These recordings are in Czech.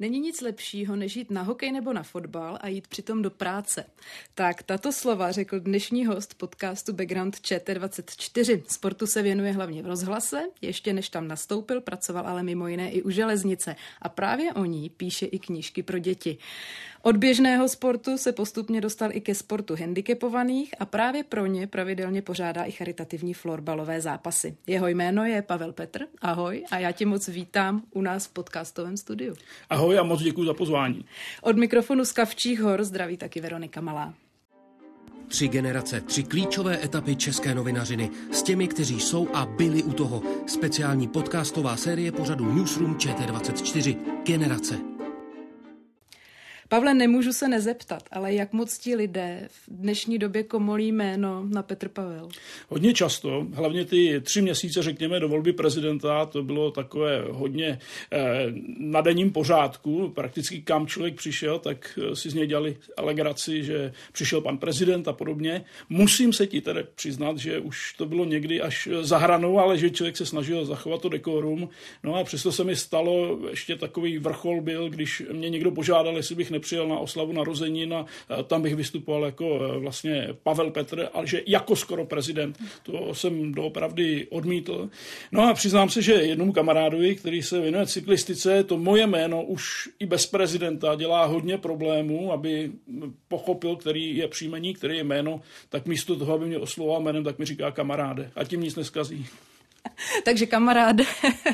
Není nic lepšího, než jít na hokej nebo na fotbal a jít přitom do práce. Tak tato slova řekl dnešní host podcastu Background ČT24. Sportu se věnuje hlavně v rozhlase, ještě než tam nastoupil, pracoval ale mimo jiné i u železnice a právě o ní píše i knížky pro děti. Od běžného sportu se postupně dostal i ke sportu handicapovaných a právě pro ně pravidelně pořádá i charitativní florbalové zápasy. Jeho jméno je Pavel Petr. Ahoj a já tě moc vítám u nás v podcastovém studiu. Ahoj a moc děkuji za pozvání. Od mikrofonu z Kavčích hor zdraví taky Veronika Malá. Tři generace, tři klíčové etapy české novinařiny s těmi, kteří jsou a byli u toho. Speciální podcastová série pořadu Newsroom ČT24. Generace. Pavle, nemůžu se nezeptat, ale jak moc ti lidé v dnešní době komolí jméno na Petr Pavel? Hodně často, hlavně ty tři měsíce, řekněme, do volby prezidenta, to bylo takové hodně eh, na denním pořádku. Prakticky kam člověk přišel, tak eh, si z něj dělali alegraci, že přišel pan prezident a podobně. Musím se ti tedy přiznat, že už to bylo někdy až za hranou, ale že člověk se snažil zachovat to dekorum. No a přesto se mi stalo, ještě takový vrchol byl, když mě někdo požádal, jestli bych nepřijel na oslavu narozenin a tam bych vystupoval jako e, vlastně Pavel Petr, ale že jako skoro prezident. To jsem doopravdy odmítl. No a přiznám se, že jednomu kamarádovi, který se věnuje cyklistice, to moje jméno už i bez prezidenta dělá hodně problémů, aby pochopil, který je příjmení, který je jméno, tak místo toho, aby mě oslovoval jménem, tak mi říká kamaráde. A tím nic neskazí. Takže kamaráde,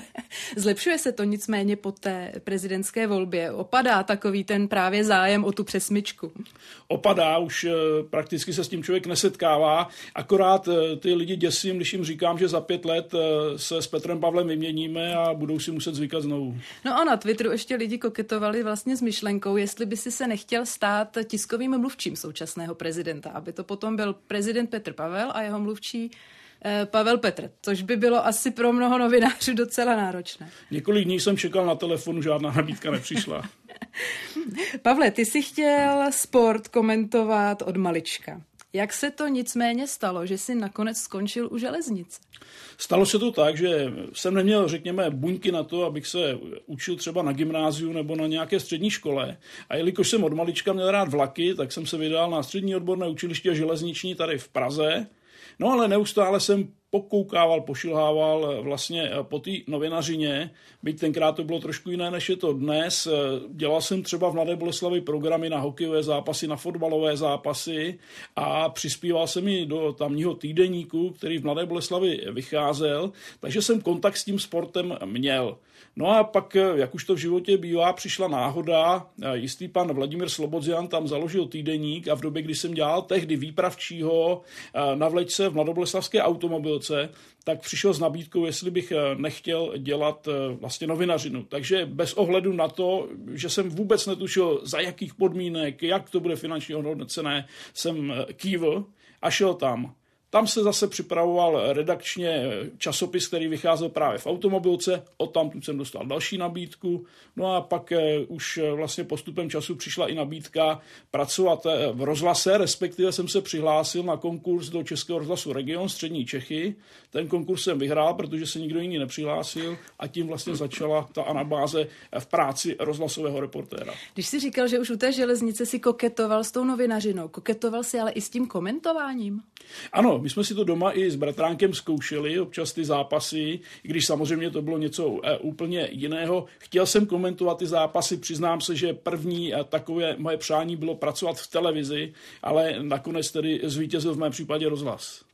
zlepšuje se to nicméně po té prezidentské volbě. Opadá takový ten právě zájem o tu přesmičku. Opadá, už eh, prakticky se s tím člověk nesetkává. Akorát eh, ty lidi děsím, když jim říkám, že za pět let eh, se s Petrem Pavlem vyměníme a budou si muset zvykat znovu. No a na Twitteru ještě lidi koketovali vlastně s myšlenkou, jestli by si se nechtěl stát tiskovým mluvčím současného prezidenta, aby to potom byl prezident Petr Pavel a jeho mluvčí Pavel Petr, což by bylo asi pro mnoho novinářů docela náročné. Několik dní jsem čekal na telefonu, žádná nabídka nepřišla. Pavle, ty jsi chtěl sport komentovat od malička. Jak se to nicméně stalo, že jsi nakonec skončil u železnice? Stalo se to tak, že jsem neměl, řekněme, buňky na to, abych se učil třeba na gymnáziu nebo na nějaké střední škole. A jelikož jsem od malička měl rád vlaky, tak jsem se vydal na střední odborné učiliště železniční tady v Praze No ale neustále jsem pokoukával, pošilhával eh, vlastně eh, po té novinařině, byť tenkrát to bylo trošku jiné, než je to dnes. Eh, dělal jsem třeba v Mladé Boleslavi programy na hokejové zápasy, na fotbalové zápasy a přispíval jsem i do tamního týdeníku, který v Mladé Boleslavi vycházel, takže jsem kontakt s tím sportem měl. No a pak, jak už to v životě bývá, přišla náhoda. Jistý pan Vladimír Slobodzian tam založil týdeník a v době, kdy jsem dělal tehdy výpravčího na vlečce v Mladoboleslavské automobilce, tak přišel s nabídkou, jestli bych nechtěl dělat vlastně novinařinu. Takže bez ohledu na to, že jsem vůbec netušil, za jakých podmínek, jak to bude finančně hodnocené, jsem kývl a šel tam. Tam se zase připravoval redakčně časopis, který vycházel právě v automobilce, od tam jsem dostal další nabídku, no a pak eh, už eh, vlastně postupem času přišla i nabídka pracovat eh, v rozhlase, respektive jsem se přihlásil na konkurs do Českého rozhlasu Region Střední Čechy. Ten konkurs jsem vyhrál, protože se nikdo jiný nepřihlásil a tím vlastně začala ta anabáze v práci rozhlasového reportéra. Když si říkal, že už u té železnice si koketoval s tou novinařinou, koketoval si ale i s tím komentováním? Ano, my jsme si to doma i s bratránkem zkoušeli, občas ty zápasy, i když samozřejmě to bylo něco eh, úplně jiného. Chtěl jsem komentovat ty zápasy, přiznám se, že první eh, takové moje přání bylo pracovat v televizi, ale nakonec tedy zvítězil v mém případě rozhlas.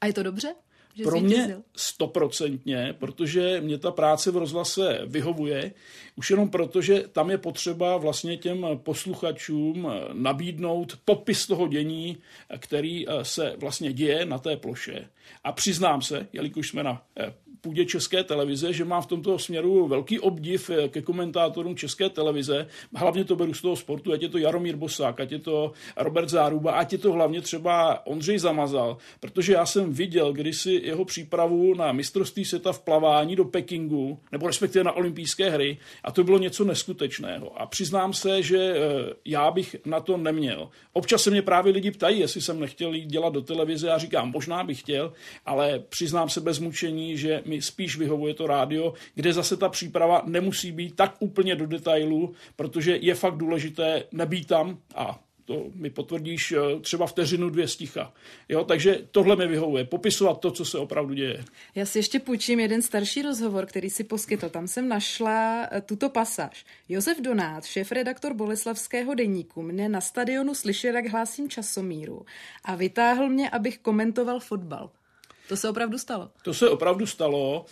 A je to dobře? Že Pro mě stoprocentně, protože mě ta práce v rozhlase vyhovuje, už jenom proto, že tam je potřeba vlastně těm posluchačům nabídnout popis toho dění, který eh, se vlastně děje na té ploše. A přiznám se, jelikož jsme na eh, půdě České televize, že mám v tomto směru velký obdiv ke komentátorům České televize. Hlavně to beru z toho sportu, ať je to Jaromír Bosák, ať je to Robert Záruba, ať je to hlavně třeba Ondřej Zamazal, protože já jsem viděl kdysi jeho přípravu na mistrovství světa v plavání do Pekingu, nebo respektive na olympijské hry, a to bylo něco neskutečného. A přiznám se, že eh, já bych na to neměl. Občas se mě právě lidi ptají, jestli jsem nechtěl jít dělat do televize, já říkám, možná bych chtěl, ale přiznám se bez mučení, že mi spíš vyhovuje to rádio, kde zase ta příprava nemusí být tak úplně do detailu, protože je fakt důležité nebýt tam a to mi potvrdíš eh, třeba vteřinu dvě sticha. Jo, takže tohle mi vyhovuje, popisovat to, co se opravdu děje. Já si ještě půjčím jeden starší rozhovor, který si poskytl. Tam jsem našla eh, tuto pasáž. Josef Donát, šéf-redaktor Boleslavského deníku, mě na stadionu slyšel, jak hlásím časomíru a vytáhl mě, abych komentoval fotbal. To se opravdu stalo? To se opravdu stalo.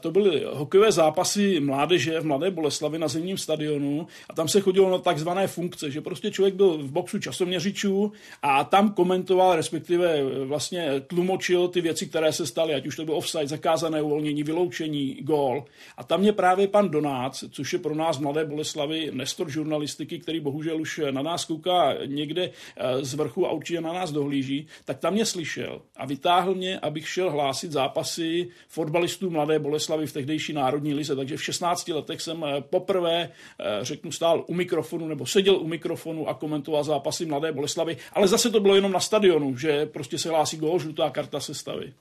To byly hokejové zápasy mládeže v Mladé Boleslavi na zimním stadionu a tam se chodilo na takzvané funkce, že prostě člověk byl v boxu časoměřičů a tam komentoval, respektive vlastně tlumočil ty věci, které se staly, ať už to bylo offside, zakázané uvolnění, vyloučení, gól. A tam mě právě pan Donác, což je pro nás Mladé Boleslavy nestor žurnalistiky, který bohužel už na nás kouká někde eh, z vrchu a určitě na nás dohlíží, tak tam mě slyšel a vytáhl mě, abych šel chodil hlásit zápasy fotbalistů Mladé Boleslavy v tehdejší národní lize, takže v 16 letech jsem eh, poprvé, eh, řeknu, stál u mikrofonu nebo seděl u mikrofonu a komentoval zápasy Mladé Boleslavy, ale zase to bylo jenom na stadionu, že prostě se hlásí gól, žlutá karta se staví.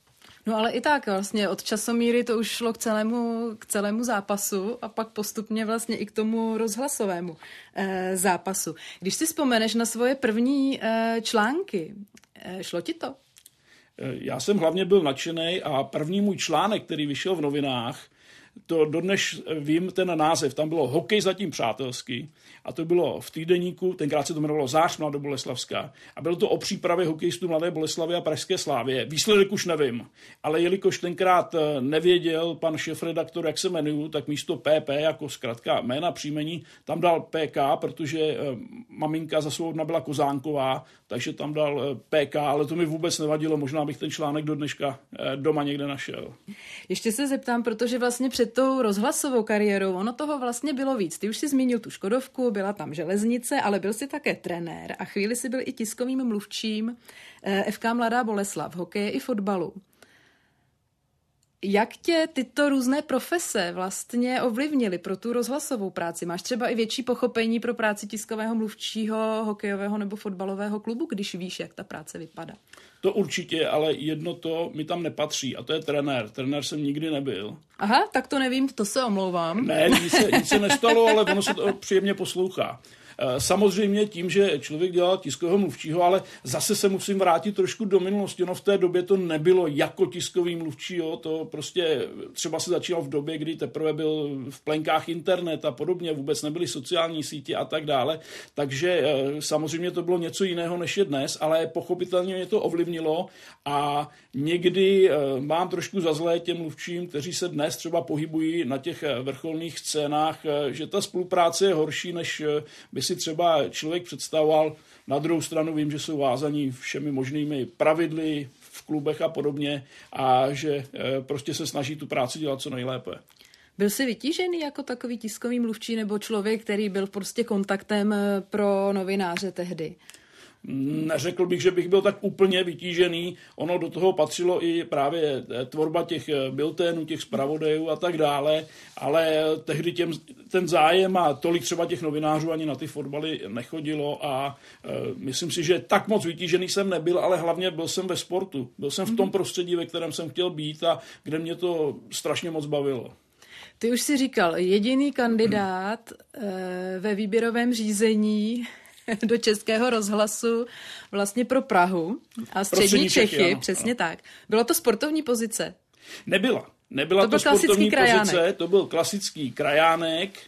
No ale i tak vlastně od časomíry to už šlo k celému, k celému zápasu a pak postupně vlastně i k tomu rozhlasovému e, zápasu. Když si vzpomeneš na svoje první e, články, e, šlo ti to? Já jsem hlavně byl nadšený a první můj článek, který vyšel v novinách, to dodnes vím ten název, tam bylo hokej zatím přátelský a to bylo v týdeníku, tenkrát se to jmenovalo Zář Mladoboleslavská a bylo to o přípravě hokejistů Mladé Boleslavy a Pražské Slávě. Výsledek už nevím, ale jelikož tenkrát eh, nevěděl pan šéf-redaktor, jak se jmenuju, tak místo PP jako zkrátka jména příjmení, tam dal PK, protože eh, maminka za svou byla Kozánková, takže tam dal eh, PK, ale to mi vůbec nevadilo, možná bych ten článek do dneška doma někde našel. Ještě se zeptám, protože vlastně před tou rozhlasovou kariérou ono toho vlastně bylo víc. Ty už si zmínil tu Škodovku, byla tam železnice, ale byl si také trenér a chvíli si byl i tiskovým mluvčím eh, FK Mladá Boleslav, hokeje i fotbalu. Jak tě tyto různé profese vlastně ovlivnily pro tu rozhlasovou práci? Máš třeba i větší pochopení pro práci tiskového mluvčího, hokejového nebo fotbalového klubu, když víš, jak ta práce vypadá? To určitě, ale jedno to mi tam nepatří a to je trenér. Trenér jsem nikdy nebyl. Aha, tak to nevím, to se omlouvám. Ne, nic se, nic se nestalo, ale ono se to příjemně poslouchá. Eh, samozřejmě tím, že člověk dělal tiskového mluvčího, ale zase se musím vrátit trošku do minulosti. No v té době to nebylo jako tiskový mluvčí, jo. to prostě třeba se začínalo v době, kdy teprve byl v plenkách internet a podobně, vůbec nebyly sociální sítě a tak dále. Takže eh, samozřejmě to bylo něco jiného než je dnes, ale pochopitelně mě to ovlivnilo a někdy eh, mám trošku za zlé těm mluvčím, kteří se dnes třeba pohybují na těch vrcholných scénách, že ta spolupráce je horší, než by si třeba člověk představoval. Na druhou stranu vím, že jsou vázaní všemi možnými pravidly v klubech a podobně a že eh, prostě se snaží tu práci dělat co nejlépe. Byl jsi vytížený jako takový tiskový mluvčí nebo člověk, který byl prostě kontaktem eh, pro novináře tehdy? Neřekl bych, že bych byl tak úplně vytížený. Ono do toho patřilo i právě eh, tvorba těch eh, bilténů, těch zpravodajů a tak dále, ale tehdy těm, ten zájem a tolik třeba těch novinářů ani na ty fotbaly nechodilo a e, myslím si, že tak moc vytížený jsem nebyl, ale hlavně byl jsem ve sportu. Byl jsem v tom mhm. prostředí, ve kterém jsem chtěl být a kde mě to strašně moc bavilo. Ty už si říkal, jediný kandidát e, ve výběrovém řízení do Českého rozhlasu vlastně pro Prahu a střední Čechy, Čechy přesně ano. tak. Bylo to sportovní pozice? Nebyla. Nebyla to, to sportovní pozice, to byl klasický krajánek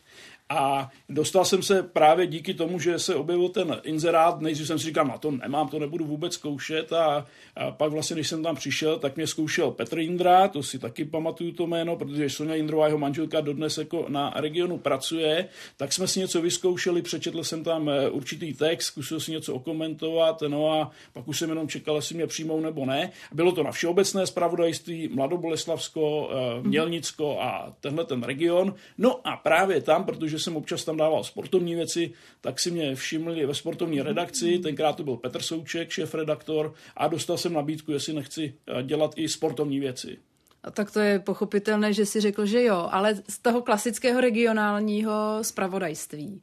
A dostal jsem se právě díky tomu, že se objevil ten inzerát, nejdřív jsem si říkal, na to nemám, to nebudu vůbec zkoušet a, a pak vlastně, když jsem tam přišel, tak mě zkoušel Petr Jindra, to si taky pamatuju to jméno, protože Sonja Jindrová, jeho manželka, dodnes jako na regionu pracuje, tak jsme si něco vyzkoušeli, přečetl jsem tam eh, určitý text, zkusil si něco okomentovat, no a pak už jsem jenom čekal, jestli mě přijmou nebo ne. Bylo to na všeobecné spravodajství, Mladoboleslavsko, eh, Mělnicko a tenhle ten region. No a právě tam, protože jsem občas tam dával sportovní věci, tak si mě všimli ve sportovní redakci, tenkrát to byl Petr Souček, šéf-redaktor, a dostal jsem nabídku, jestli nechci eh, dělat i sportovní věci. A tak to je pochopitelné, že si řekl, že jo, ale z toho klasického regionálního spravodajství.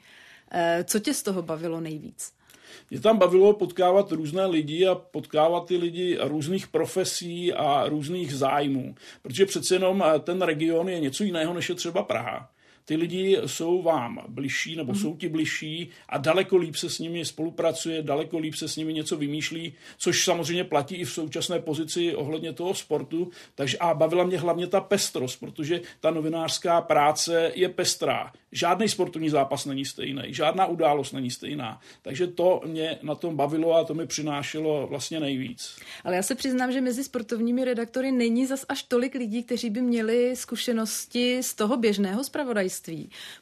Eh, co tě z toho bavilo nejvíc? Mě tam bavilo potkávat různé lidi a potkávat ty lidi různých profesí a různých zájmů, protože přece jenom eh, ten region je něco jiného, než je třeba Praha ty lidi jsou vám bližší nebo jsou ti bližší a daleko líp se s nimi spolupracuje, daleko líp se s nimi něco vymýšlí, což samozřejmě platí i v současné pozici ohledně toho sportu. Takže a bavila mě hlavně ta pestrost, protože ta novinářská práce je pestrá. Žádný sportovní zápas není stejný, žádná událost není stejná. Takže to mě na tom bavilo a to mi přinášelo vlastně nejvíc. Ale já se přiznám, že mezi sportovními redaktory není zas až tolik lidí, kteří by měli zkušenosti z toho běžného zpravodajství.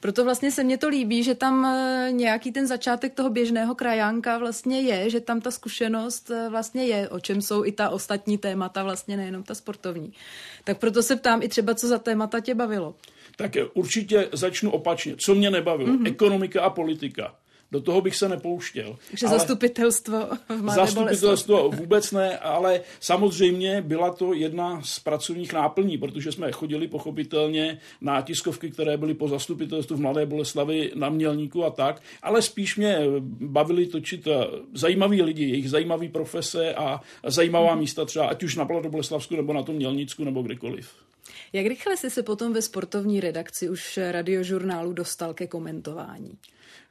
Proto vlastně se mně to líbí, že tam eh, nějaký ten začátek toho běžného krajánka vlastně je, že tam ta zkušenost eh, vlastně je, o čem jsou i ta ostatní témata, vlastně nejenom ta sportovní. Tak proto se ptám i třeba, co za témata tě bavilo tak určitě začnu opačně. Co mě nebavilo? Mm-hmm. Ekonomika a politika. Do toho bych se nepouštěl. Takže ale zastupitelstvo v Mladé Zastupitelstvo Boleslav. vůbec ne, ale samozřejmě byla to jedna z pracovních náplní, protože jsme chodili pochopitelně na tiskovky, které byly po zastupitelstvu v Mladé Boleslavi, na Mělníku a tak, ale spíš mě bavili točit eh, zajímaví lidi, jejich zajímavé profese a zajímavá hmm. místa třeba, ať už na Boleslavsku nebo na tom Mělnicku nebo kdekoliv. Jak rychle jsi se potom ve sportovní redakci už radiožurnálu dostal ke komentování?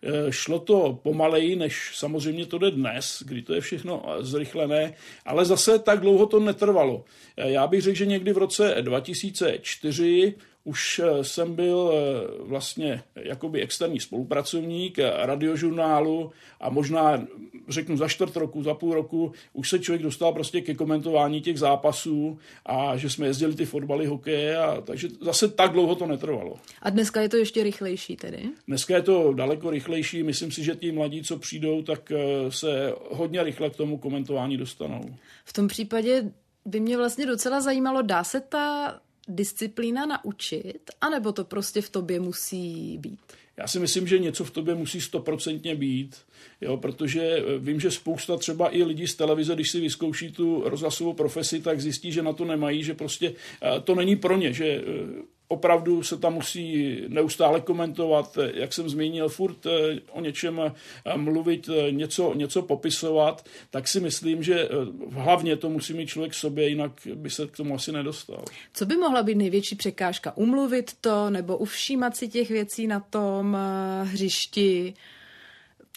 E, šlo to pomaleji, než samozřejmě to jde dnes, kdy to je všechno zrychlené, ale zase tak dlouho to netrvalo. E, já bych řekl, že někdy v roce 2004 už eh, jsem byl eh, vlastně jakoby externí spolupracovník eh, radiožurnálu a možná řeknu za čtvrt roku, za půl roku už se člověk dostal prostě ke komentování těch zápasů a že jsme jezdili ty fotbaly, hokeje a takže zase tak dlouho to netrvalo. A dneska je to ještě rychlejší tedy? Dneska je to daleko rychlejší, myslím si, že ti mladí, co přijdou, tak se hodně rychle k tomu komentování dostanou. V tom případě by mě vlastně docela zajímalo, dá se ta disciplína naučit, anebo to prostě v tobě musí být? Já si myslím, že něco v tobě musí stoprocentně být, jo, protože eh, vím, že spousta třeba i lidí z televize, když si vyzkouší tu rozhlasovou profesi, tak zjistí, že na to nemají, že prostě eh, to není pro ně, že eh, opravdu se tam musí neustále komentovat, jak jsem zmínil, furt eh, o něčem eh, mluvit, eh, něco, něco popisovat, tak si myslím, že hlavně to musí mít člověk sobě, jinak by se k tomu asi nedostal. Co by mohla být největší překážka? Umluvit to nebo uvšímat si těch věcí na tom hřišti?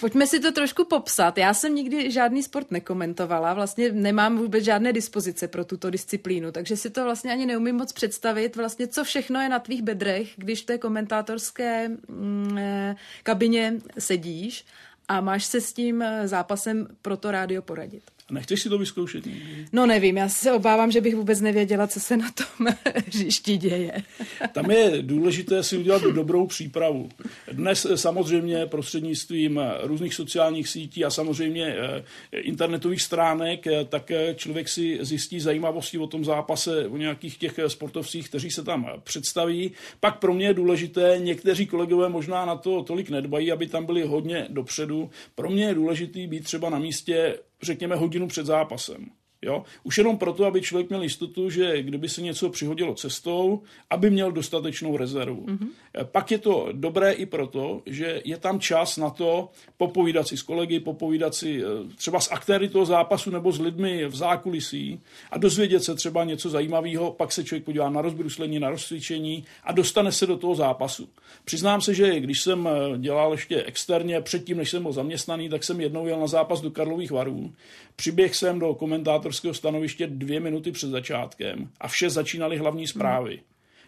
Pojďme si to trošku popsat. Já jsem nikdy žádný sport nekomentovala, vlastně nemám vůbec žádné dispozice pro tuto disciplínu, takže si to vlastně ani neumím moc představit, vlastně co všechno je na tvých bedrech, když v té komentátorské mm, eh, kabině sedíš a máš se s tím eh, zápasem pro to rádio poradit. Nechceš si to vyzkoušet někdy? No nevím, já se obávám, že bych vůbec nevěděla, co se na tom hřišti děje. Tam je důležité si udělat dobrou přípravu. Dnes eh, samozřejmě prostřednictvím eh, různých sociálních sítí a samozřejmě eh, internetových stránek, tak člověk si zjistí zajímavosti o tom zápase, o nějakých těch sportovcích, kteří se tam představí. Pak pro mě je důležité, někteří kolegové možná na to tolik nedbají, aby tam byli hodně dopředu. Pro mě je důležité být třeba na místě řekněme, hodinu před zápasem. Jo? Už jenom proto, aby člověk měl jistotu, že kdyby se něco přihodilo cestou, aby měl dostatečnou rezervu. Mm-hmm. Pak je to dobré i proto, že je tam čas na to popovídat si s kolegy, popovídat si eh, třeba s aktéry toho zápasu nebo s lidmi v zákulisí a dozvědět se třeba něco zajímavého, pak se člověk podívá na rozbruslení, na rozcvičení a dostane se do toho zápasu. Přiznám se, že když jsem eh, dělal ještě externě, předtím, než jsem byl zaměstnaný, tak jsem jednou jel na zápas do Karlových varů. Přiběh jsem do komentátorského stanoviště dvě minuty před začátkem a vše začínaly hlavní zprávy.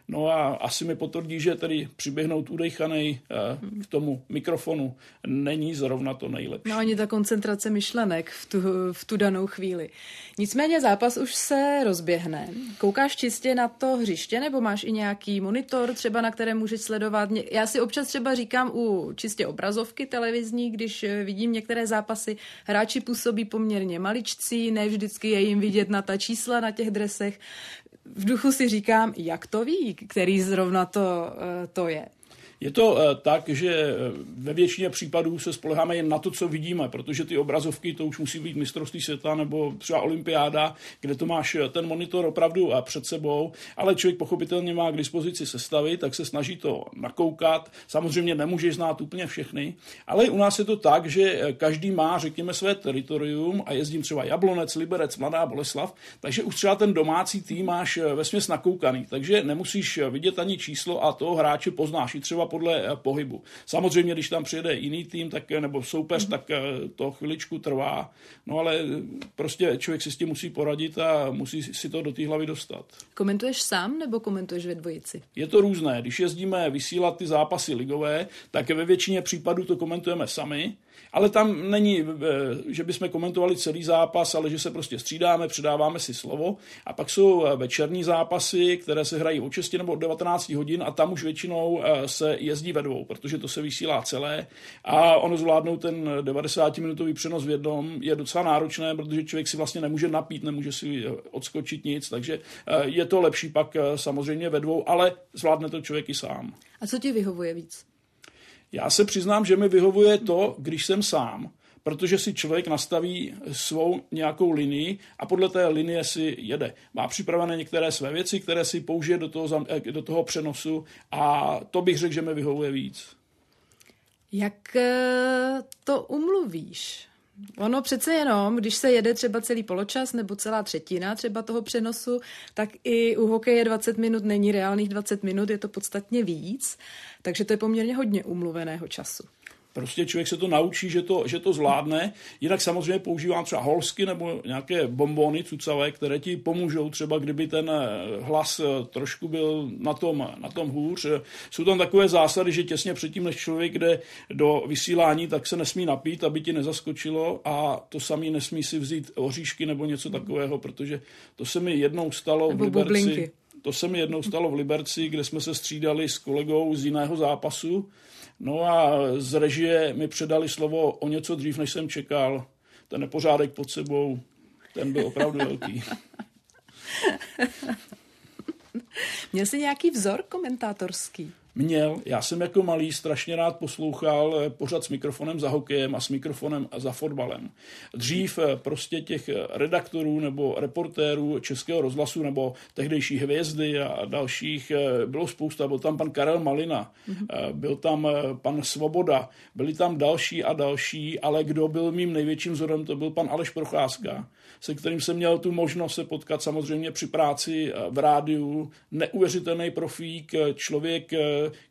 No a asi mi potvrdí, že tedy přiběhnout udejchaný eh, k tomu mikrofonu není zrovna to nejlepší. No ani ta koncentrace myšlenek v tu, v tu danou chvíli. Nicméně zápas už se rozběhne. Koukáš čistě na to hřiště nebo máš i nějaký monitor, třeba na kterém můžeš sledovat? Já si občas třeba říkám u čistě obrazovky televizní, když eh, vidím některé zápasy, hráči působí poměrně maličcí, ne vždycky je jim vidět na ta čísla na těch dresech v duchu si říkám, jak to ví, který zrovna to, eh, to je. Je to eh, tak, že eh, ve většině případů se spoleháme jen na to, co vidíme, protože ty obrazovky to už musí být mistrovství světa nebo třeba olympiáda, kde to máš eh, ten monitor opravdu před sebou, ale člověk pochopitelně má k dispozici sestavy, tak se snaží to nakoukat. Samozřejmě nemůže znát úplně všechny, ale u nás je to tak, že každý má, řekněme, své teritorium a jezdím třeba Jablonec, Liberec, Mladá Boleslav, takže už třeba ten domácí tým máš ve nakoukaný, takže nemusíš vidět ani číslo a toho hráče poznáš i třeba podle eh, pohybu. Samozřejmě, když tam přijede jiný tým, tak, eh, nebo soupeř, mm. tak eh, to chviličku trvá, no ale prostě člověk si s tím musí poradit a musí si to do té hlavy dostat. Komentuješ sám nebo komentuješ ve dvojici? Je to různé. Když jezdíme vysílat ty zápasy ligové, tak ve většině případů to komentujeme sami, ale tam není, eh, že bychom komentovali celý zápas, ale že se prostě střídáme, předáváme si slovo. A pak jsou eh, večerní zápasy, které se hrají od 6 nebo od 19 hodin a tam už většinou eh, se jezdí ve dvou, protože to se vysílá celé. A ono zvládnout ten 90-minutový přenos v jednom je docela náročné, protože člověk si vlastně nemůže napít, nemůže si odskočit nic, takže je to lepší pak samozřejmě ve dvou, ale zvládne to člověk i sám. A co ti vyhovuje víc? Já se přiznám, že mi vyhovuje to, když jsem sám, protože si člověk nastaví svou nějakou linii a podle té linie si jede. Má připravené některé své věci, které si použije do toho, eh, do toho přenosu a to bych řekl, že mi vyhovuje víc. Jak eh, to umluvíš? Ono přece jenom, když se jede třeba celý poločas nebo celá třetina třeba toho přenosu, tak i u hokeje 20 minut není reálných 20 minut, je to podstatně víc, takže to je poměrně hodně umluveného času. Prostě člověk se to naučí, že to, že to zvládne. Jinak samozřejmě používám třeba holsky nebo nějaké bombony cucavé, které ti pomůžou třeba, kdyby ten eh, hlas eh, trošku byl na tom, na tom hůř. Jsou tam takové zásady, že těsně předtím, než člověk jde do vysílání, tak se nesmí napít, aby ti nezaskočilo a to samý nesmí si vzít oříšky nebo něco takového, protože to se mi jednou stalo nebo v Liberci. Bublinky. To se mi jednou stalo v Liberci, kde jsme se střídali s kolegou z jiného zápasu No a z režie mi předali slovo o něco dřív, než jsem čekal. Ten nepořádek pod sebou, ten byl opravdu velký. Měl jsi nějaký vzor komentátorský? Měl. Já jsem jako malý strašně rád poslouchal eh, pořád s mikrofonem za hokejem a s mikrofonem za fotbalem. Dřív eh, prostě těch eh, redaktorů nebo reportérů Českého rozhlasu nebo tehdejší hvězdy a dalších bylo spousta. Byl tam pan Karel Malina, mm-hmm. byl tam pan Svoboda, byli tam další a další, ale kdo byl mým největším vzorem, to byl pan Aleš Procházka, se kterým jsem měl tu možnost se potkat samozřejmě při práci v rádiu. Neuvěřitelný profík, člověk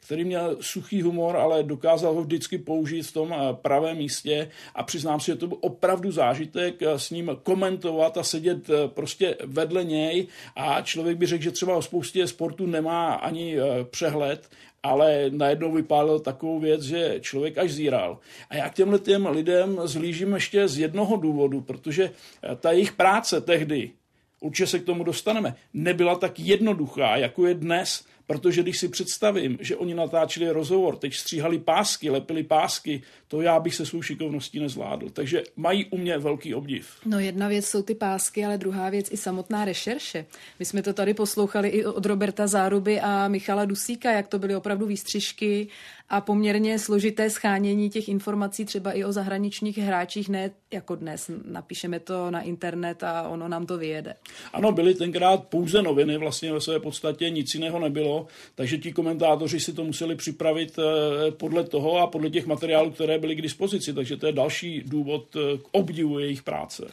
který měl suchý humor, ale dokázal ho vždycky použít v tom eh, pravém místě. A přiznám si, že to byl opravdu zážitek eh, s ním komentovat a sedět eh, prostě vedle něj. A člověk by řekl, že třeba o spoustě sportu nemá ani přehled ale najednou vypálil takovou věc, že člověk až zíral. A já k těmhle těm lidem zlížím ještě z jednoho důvodu, protože ta jejich práce tehdy, určitě se k tomu dostaneme, nebyla tak jednoduchá, jako je dnes. Protože když si představím, že oni natáčeli rozhovor, teď stříhali pásky, lepili pásky, to já bych se svou šikovností nezvládl. Takže mají u mě velký obdiv. No jedna věc jsou ty pásky, ale druhá věc i samotná rešerše. My jsme to tady poslouchali i od Roberta Záruby a Michala Dusíka, jak to byly opravdu výstřižky a poměrně složité schánění těch informací třeba i o zahraničních hráčích, ne jako dnes. Napíšeme to na internet a ono nám to vyjede. Ano, byly tenkrát pouze noviny, vlastně ve své podstatě nic jiného nebylo, takže ti komentátoři si to museli připravit eh, podle toho a podle těch materiálů, které byly k dispozici, takže to je další důvod eh, k obdivu jejich práce.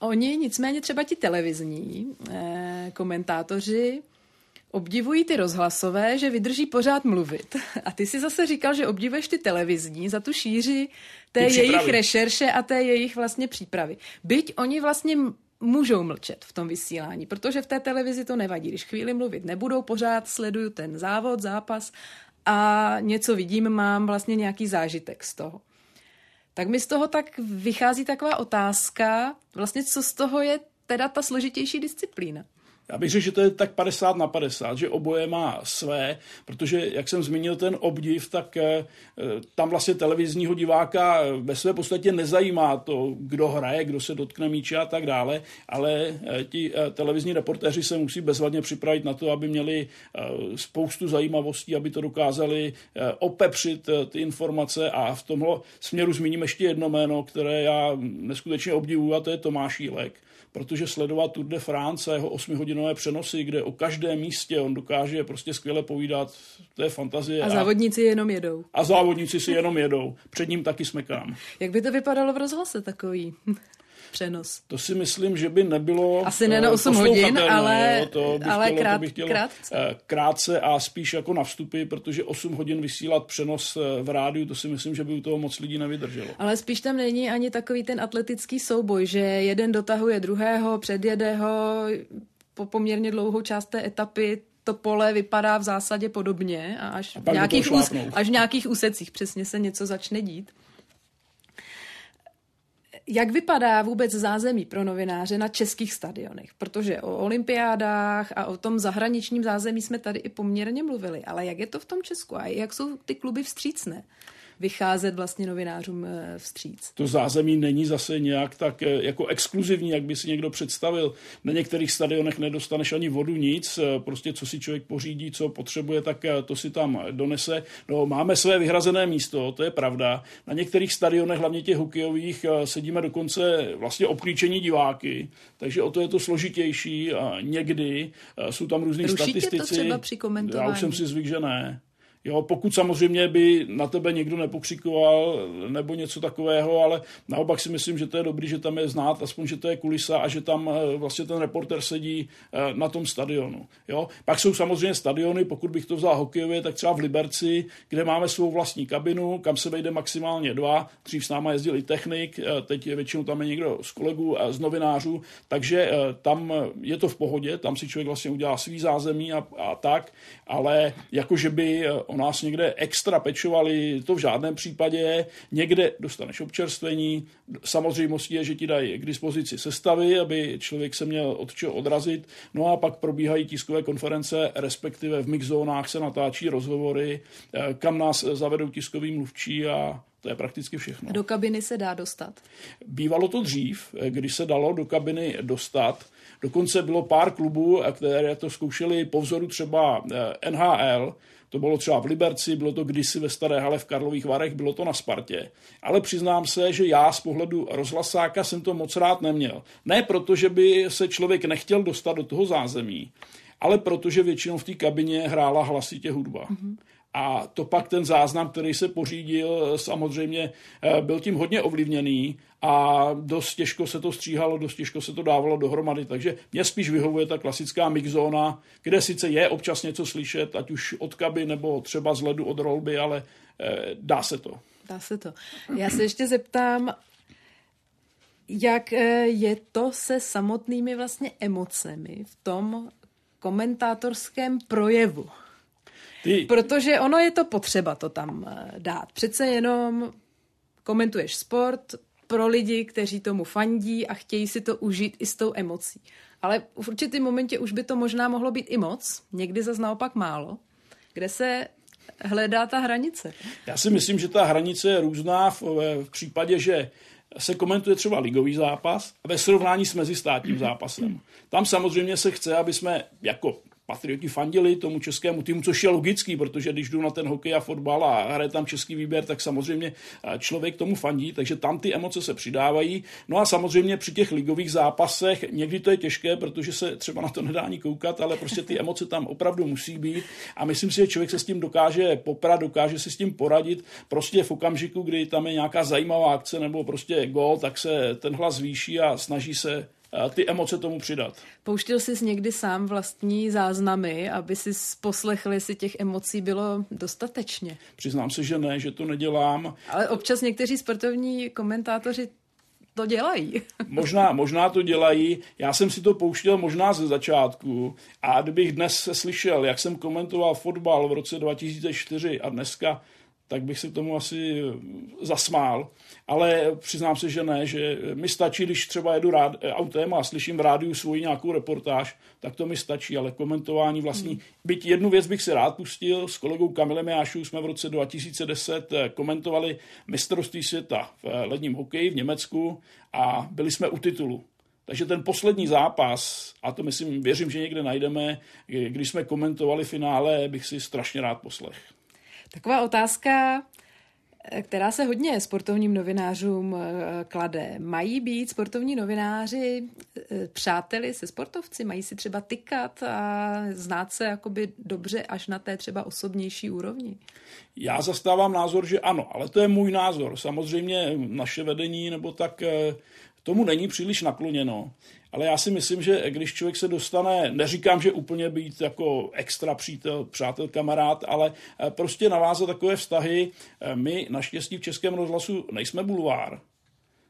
Oni nicméně třeba ti televizní eh, komentátoři obdivují ty rozhlasové, že vydrží pořád mluvit. A ty si zase říkal, že obdivuješ ty televizní za tu šíři té jejich rešerše a té jejich vlastně přípravy. Byť oni vlastně můžou mlčet v tom vysílání, protože v té televizi to nevadí. Když chvíli mluvit nebudou, pořád sleduju ten závod, zápas a něco vidím, mám vlastně nějaký zážitek z toho. Tak mi z toho tak vychází taková otázka, vlastně co z toho je teda ta složitější disciplína. Já bych řekl, že to je tak 50 na 50, že oboje má své, protože, jak jsem zmínil ten obdiv, tak eh, tam vlastně televizního diváka ve své podstatě nezajímá to, kdo hraje, kdo se dotkne míče a tak dále, ale eh, ti eh, televizní reportéři se musí bezvadně připravit na to, aby měli spoustu zajímavostí, aby to dokázali opepřit ty informace a v tomhle směru zmíním ještě jedno jméno, které já neskutečně obdivuju a to je Tomáš Jílek protože sledovat Tour de France a jeho osmihodinové přenosy, kde o každém místě on dokáže prostě skvěle povídat, to je fantazie. A závodníci jenom jedou. A závodníci si jenom jedou. Před ním taky smekám. Jak by to vypadalo v rozhlase takový? přenos. To si myslím, že by nebylo Asi ne na 8 hodin, ale, jo, to bych ale chtělo, krát, to bych chtělo, krátce. Eh, krátce a spíš jako na vstupy, protože 8 hodin vysílat přenos eh, v rádiu, to si myslím, že by u toho moc lidí nevydrželo. Ale spíš tam není ani takový ten atletický souboj, že jeden dotahuje druhého, předjede ho po poměrně dlouhou část té etapy, to pole vypadá v zásadě podobně a až, A v nějakých, ús, až v nějakých úsecích přesně se něco začne dít. Jak vypadá vůbec zázemí pro novináře na českých stadionech? Protože o olympiádách a o tom zahraničním zázemí jsme tady i poměrně mluvili, ale jak je to v tom Česku a jak jsou ty kluby vstřícné? Vycházet vlastně novinářům eh, vstříc. To zázemí není zase nějak tak eh, jako exkluzivní, jak by si někdo představil. Na některých stadionech nedostaneš ani vodu, nic, eh, prostě co si člověk pořídí, co potřebuje, tak to si tam donese. No, máme své vyhrazené místo, to je pravda. Na některých stadionech, hlavně těch hokejových, sedíme dokonce vlastně obklíčení diváky, takže o to je to složitější a někdy jsou tam různý Ruší tě to statistici. třeba při komentování? Já už jsem si zvyk, že ne. Jo, pokud samozřejmě by na tebe někdo nepokřikoval nebo něco takového, ale naopak si myslím, že to je dobrý, že tam je znát, aspoň, že to je kulisa a že tam eh, vlastně ten reporter sedí eh, na tom stadionu. Jo. Pak jsou samozřejmě stadiony, pokud bych to vzal hokejově, tak třeba v Liberci, kde máme svou vlastní kabinu, kam se vejde maximálně dva, dřív s náma jezdil i technik, eh, teď je většinou tam je někdo z kolegů a z novinářů, takže tam je to v pohodě, tam si člověk vlastně udělá svý zázemí a, a tak, ale jakože by o nás někde extra pečovali, to v žádném případě. Někde dostaneš občerstvení, samozřejmostí je, že ti dají k dispozici sestavy, aby člověk se měl od čeho odrazit. No a pak probíhají tiskové konference, respektive v mixzónách se natáčí rozhovory, eh, kam nás zavedou tiskoví mluvčí a to je prakticky všechno. Do kabiny se dá dostat. Bývalo to dřív, eh, když se dalo do kabiny dostat. Dokonce bylo pár klubů, eh, které to zkoušeli po vzoru třeba NHL, to bylo třeba v Liberci, bylo to kdysi ve Staré hale v Karlových Varech, bylo to na Spartě. Ale přiznám se, že já z pohledu rozhlasáka jsem to moc rád neměl. Ne proto, že by se člověk nechtěl dostat do toho zázemí, ale protože většinou v té kabině hrála hlasitě hudba. Mm-hmm. A to pak ten záznam, který se pořídil, samozřejmě eh, byl tím hodně ovlivněný a dost těžko se to stříhalo, dost těžko se to dávalo dohromady. Takže mě spíš vyhovuje ta klasická mixzóna, kde sice je občas něco slyšet, ať už od kaby nebo třeba z ledu od rolby, ale eh, dá se to. Dá se to. Já se ještě zeptám, jak eh, je to se samotnými vlastně emocemi v tom komentátorském projevu? Ty, Protože ono je to potřeba to tam eh, dát. Přece jenom komentuješ sport pro lidi, kteří tomu fandí a chtějí si to užít i s tou emocí. Ale v určitém momentě už by to možná mohlo být i moc, někdy zase naopak málo, kde se hledá ta hranice. Já si myslím, že ta hranice je různá v, v případě, že se komentuje třeba ligový zápas ve srovnání s mezistátním zápasem. Tam samozřejmě se chce, aby jsme jako patrioti fandili tomu českému týmu, což je logický, protože když jdu na ten hokej a fotbal a hraje tam český výběr, tak samozřejmě eh, člověk tomu fandí, takže tam ty emoce se přidávají. No a samozřejmě při těch ligových zápasech někdy to je těžké, protože se třeba na to nedá ani koukat, ale prostě ty emoce tam opravdu musí být a myslím si, že člověk se s tím dokáže poprat, dokáže si s tím poradit. Prostě v okamžiku, kdy tam je nějaká zajímavá akce nebo prostě gol, tak se ten hlas zvýší a snaží se ty emoce tomu přidat. Pouštěl jsi někdy sám vlastní záznamy, aby si poslechl, jestli těch emocí bylo dostatečně. Přiznám se, že ne, že to nedělám. Ale občas někteří sportovní komentátoři to dělají. možná, možná to dělají. Já jsem si to pouštěl možná ze začátku a kdybych dnes slyšel, jak jsem komentoval fotbal v roce 2004 a dneska tak bych se tomu asi zasmál. Ale přiznám se, že ne, že mi stačí, když třeba jedu rád, autem a slyším v rádiu svoji nějakou reportáž, tak to mi stačí, ale komentování vlastní. Hmm. Byť jednu věc bych si rád pustil, s kolegou Kamilem Jášou jsme v roce 2010 komentovali mistrovství světa v ledním hokeji v Německu a byli jsme u titulu. Takže ten poslední zápas, a to myslím, věřím, že někde najdeme, když jsme komentovali finále, bych si strašně rád poslech. Taková otázka, která se hodně sportovním novinářům eh, klade. Mají být sportovní novináři eh, přáteli se sportovci? Mají si třeba tykat a znát se jakoby dobře až na té třeba osobnější úrovni? Já zastávám názor, že ano, ale to je můj názor. Samozřejmě naše vedení nebo tak eh, tomu není příliš nakloněno. Ale já si myslím, že když člověk se dostane, neříkám, že úplně být jako extra přítel, přátel, kamarád, ale eh, prostě navázat takové vztahy. Eh, my naštěstí v Českém rozhlasu nejsme bulvár.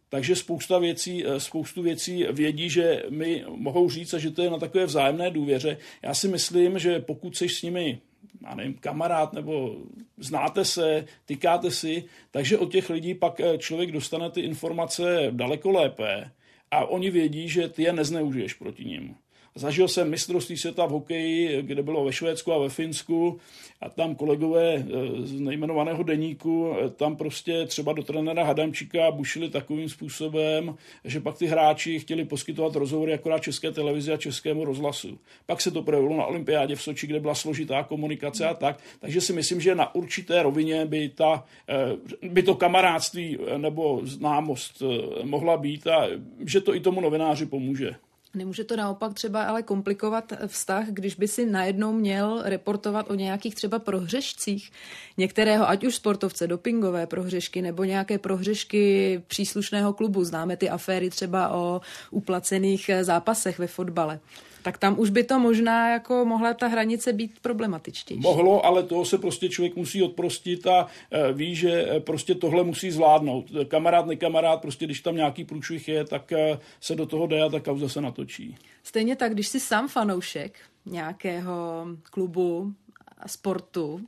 Takže spousta věcí, eh, spoustu věcí vědí, že mi mohou říct a že to je na takové vzájemné důvěře. Já si myslím, že pokud jsi s nimi já nevím, kamarád nebo znáte se, tykáte si, takže od těch lidí pak člověk dostane ty informace daleko lépe a oni vědí, že ty je nezneužiješ proti ním. Zažil jsem mistrovství světa v hokeji, kde bylo ve Švédsku a ve Finsku a tam kolegové eh, z nejmenovaného deníku, eh, tam prostě třeba do trenéra Hadamčíka bušili takovým způsobem, že pak ty hráči chtěli poskytovat rozhovory akorát České televizi a Českému rozhlasu. Pak se to projevilo na olympiádě v Soči, kde byla složitá komunikace a tak. Takže si myslím, že na určité rovině by, ta, eh, by to kamarádství nebo známost mohla být a že to i tomu novináři pomůže. Nemůže to naopak třeba ale komplikovat vztah, když by si najednou měl reportovat o nějakých třeba prohřešcích některého, ať už sportovce, dopingové prohřešky nebo nějaké prohřešky příslušného klubu. Známe ty aféry třeba o uplacených zápasech ve fotbale tak tam už by to možná jako mohla ta hranice být problematičtější. Mohlo, ale toho se prostě člověk musí odprostit a e, ví, že e, prostě tohle musí zvládnout. Kamarád, nekamarád, prostě když tam nějaký průšvih je, tak e, se do toho jde a ta kauza se natočí. Stejně tak, když jsi sám fanoušek nějakého klubu, sportu,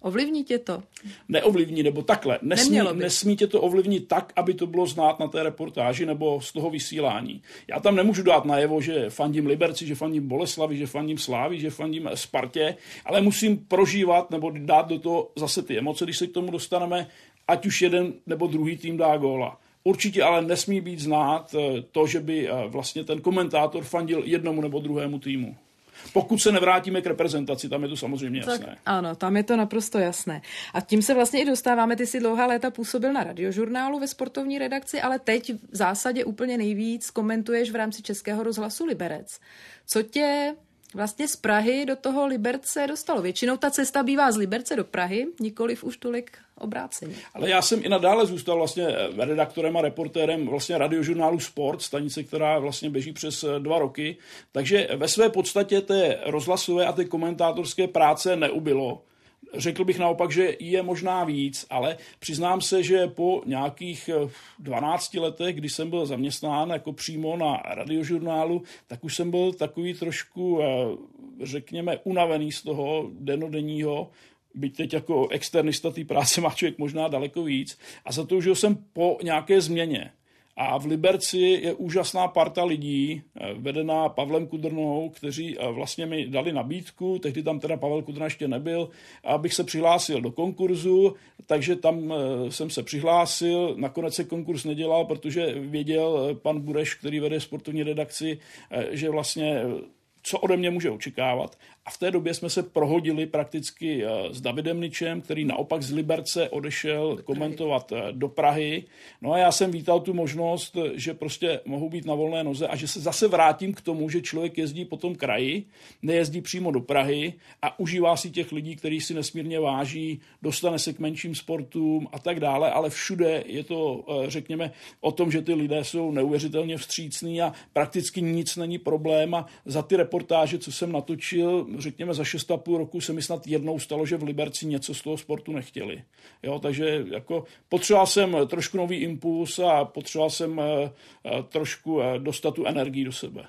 Ovlivní tě to? Neovlivní, nebo takhle. Nesmí, nesmí tě to ovlivnit tak, aby to bylo znát na té reportáži nebo z toho vysílání. Já tam nemůžu dát najevo, že fandím Liberci, že fandím Boleslavi, že fandím Slávy, že fandím Spartě, ale musím prožívat nebo dát do toho zase ty emoce, když se k tomu dostaneme, ať už jeden nebo druhý tým dá góla. Určitě ale nesmí být znát eh, to, že by eh, vlastně ten komentátor fandil jednomu nebo druhému týmu. Pokud se nevrátíme k reprezentaci, tam je to samozřejmě jasné. Tak, ano, tam je to naprosto jasné. A tím se vlastně i dostáváme, ty si dlouhá léta působil na radiožurnálu ve sportovní redakci, ale teď v zásadě úplně nejvíc komentuješ v rámci Českého rozhlasu Liberec. Co tě vlastně z Prahy do toho Liberce dostalo. Většinou ta cesta bývá z Liberce do Prahy, nikoliv už tolik obráceně. Ale já jsem i nadále zůstal vlastně redaktorem a reportérem vlastně radiožurnálu Sport, stanice, která vlastně běží přes eh, dva roky. Takže ve své podstatě té rozhlasové a té komentátorské práce neubylo. Řekl bych naopak, že je možná víc, ale přiznám se, že po nějakých 12 eh, letech, kdy jsem byl zaměstnán jako přímo na radiožurnálu, tak už jsem byl takový trošku, eh, řekněme, unavený z toho denodenního, byť teď jako externista té práce má člověk možná daleko víc. A zatoužil jsem po nějaké změně. A v Liberci je úžasná parta lidí, eh, vedená Pavlem Kudrnou, kteří eh, vlastně mi dali nabídku, tehdy tam teda Pavel Kudrna ještě nebyl, abych se přihlásil do konkurzu, takže tam eh, jsem se přihlásil, nakonec se konkurs nedělal, protože věděl pan Bureš, který vede sportovní redakci, že vlastně co ode mě může očekávat. A v té době jsme se prohodili prakticky eh, s Davidem Ničem, který naopak z Liberce odešel komentovat eh, do Prahy. No a já jsem vítal tu možnost, že prostě mohu být na volné noze a že se zase vrátím k tomu, že člověk jezdí po tom kraji, nejezdí přímo do Prahy a užívá si těch lidí, který si nesmírně váží, dostane se k menším sportům a tak dále, ale všude je to, eh, řekněme, o tom, že ty lidé jsou neuvěřitelně vstřícní a prakticky nic není problém a za ty reportáže, co jsem natočil, řekněme, za 6,5 roku se mi snad jednou stalo, že v Liberci něco z toho sportu nechtěli. Jo, takže jako potřeboval jsem trošku nový impuls a potřeboval jsem trošku dostat tu energii do sebe.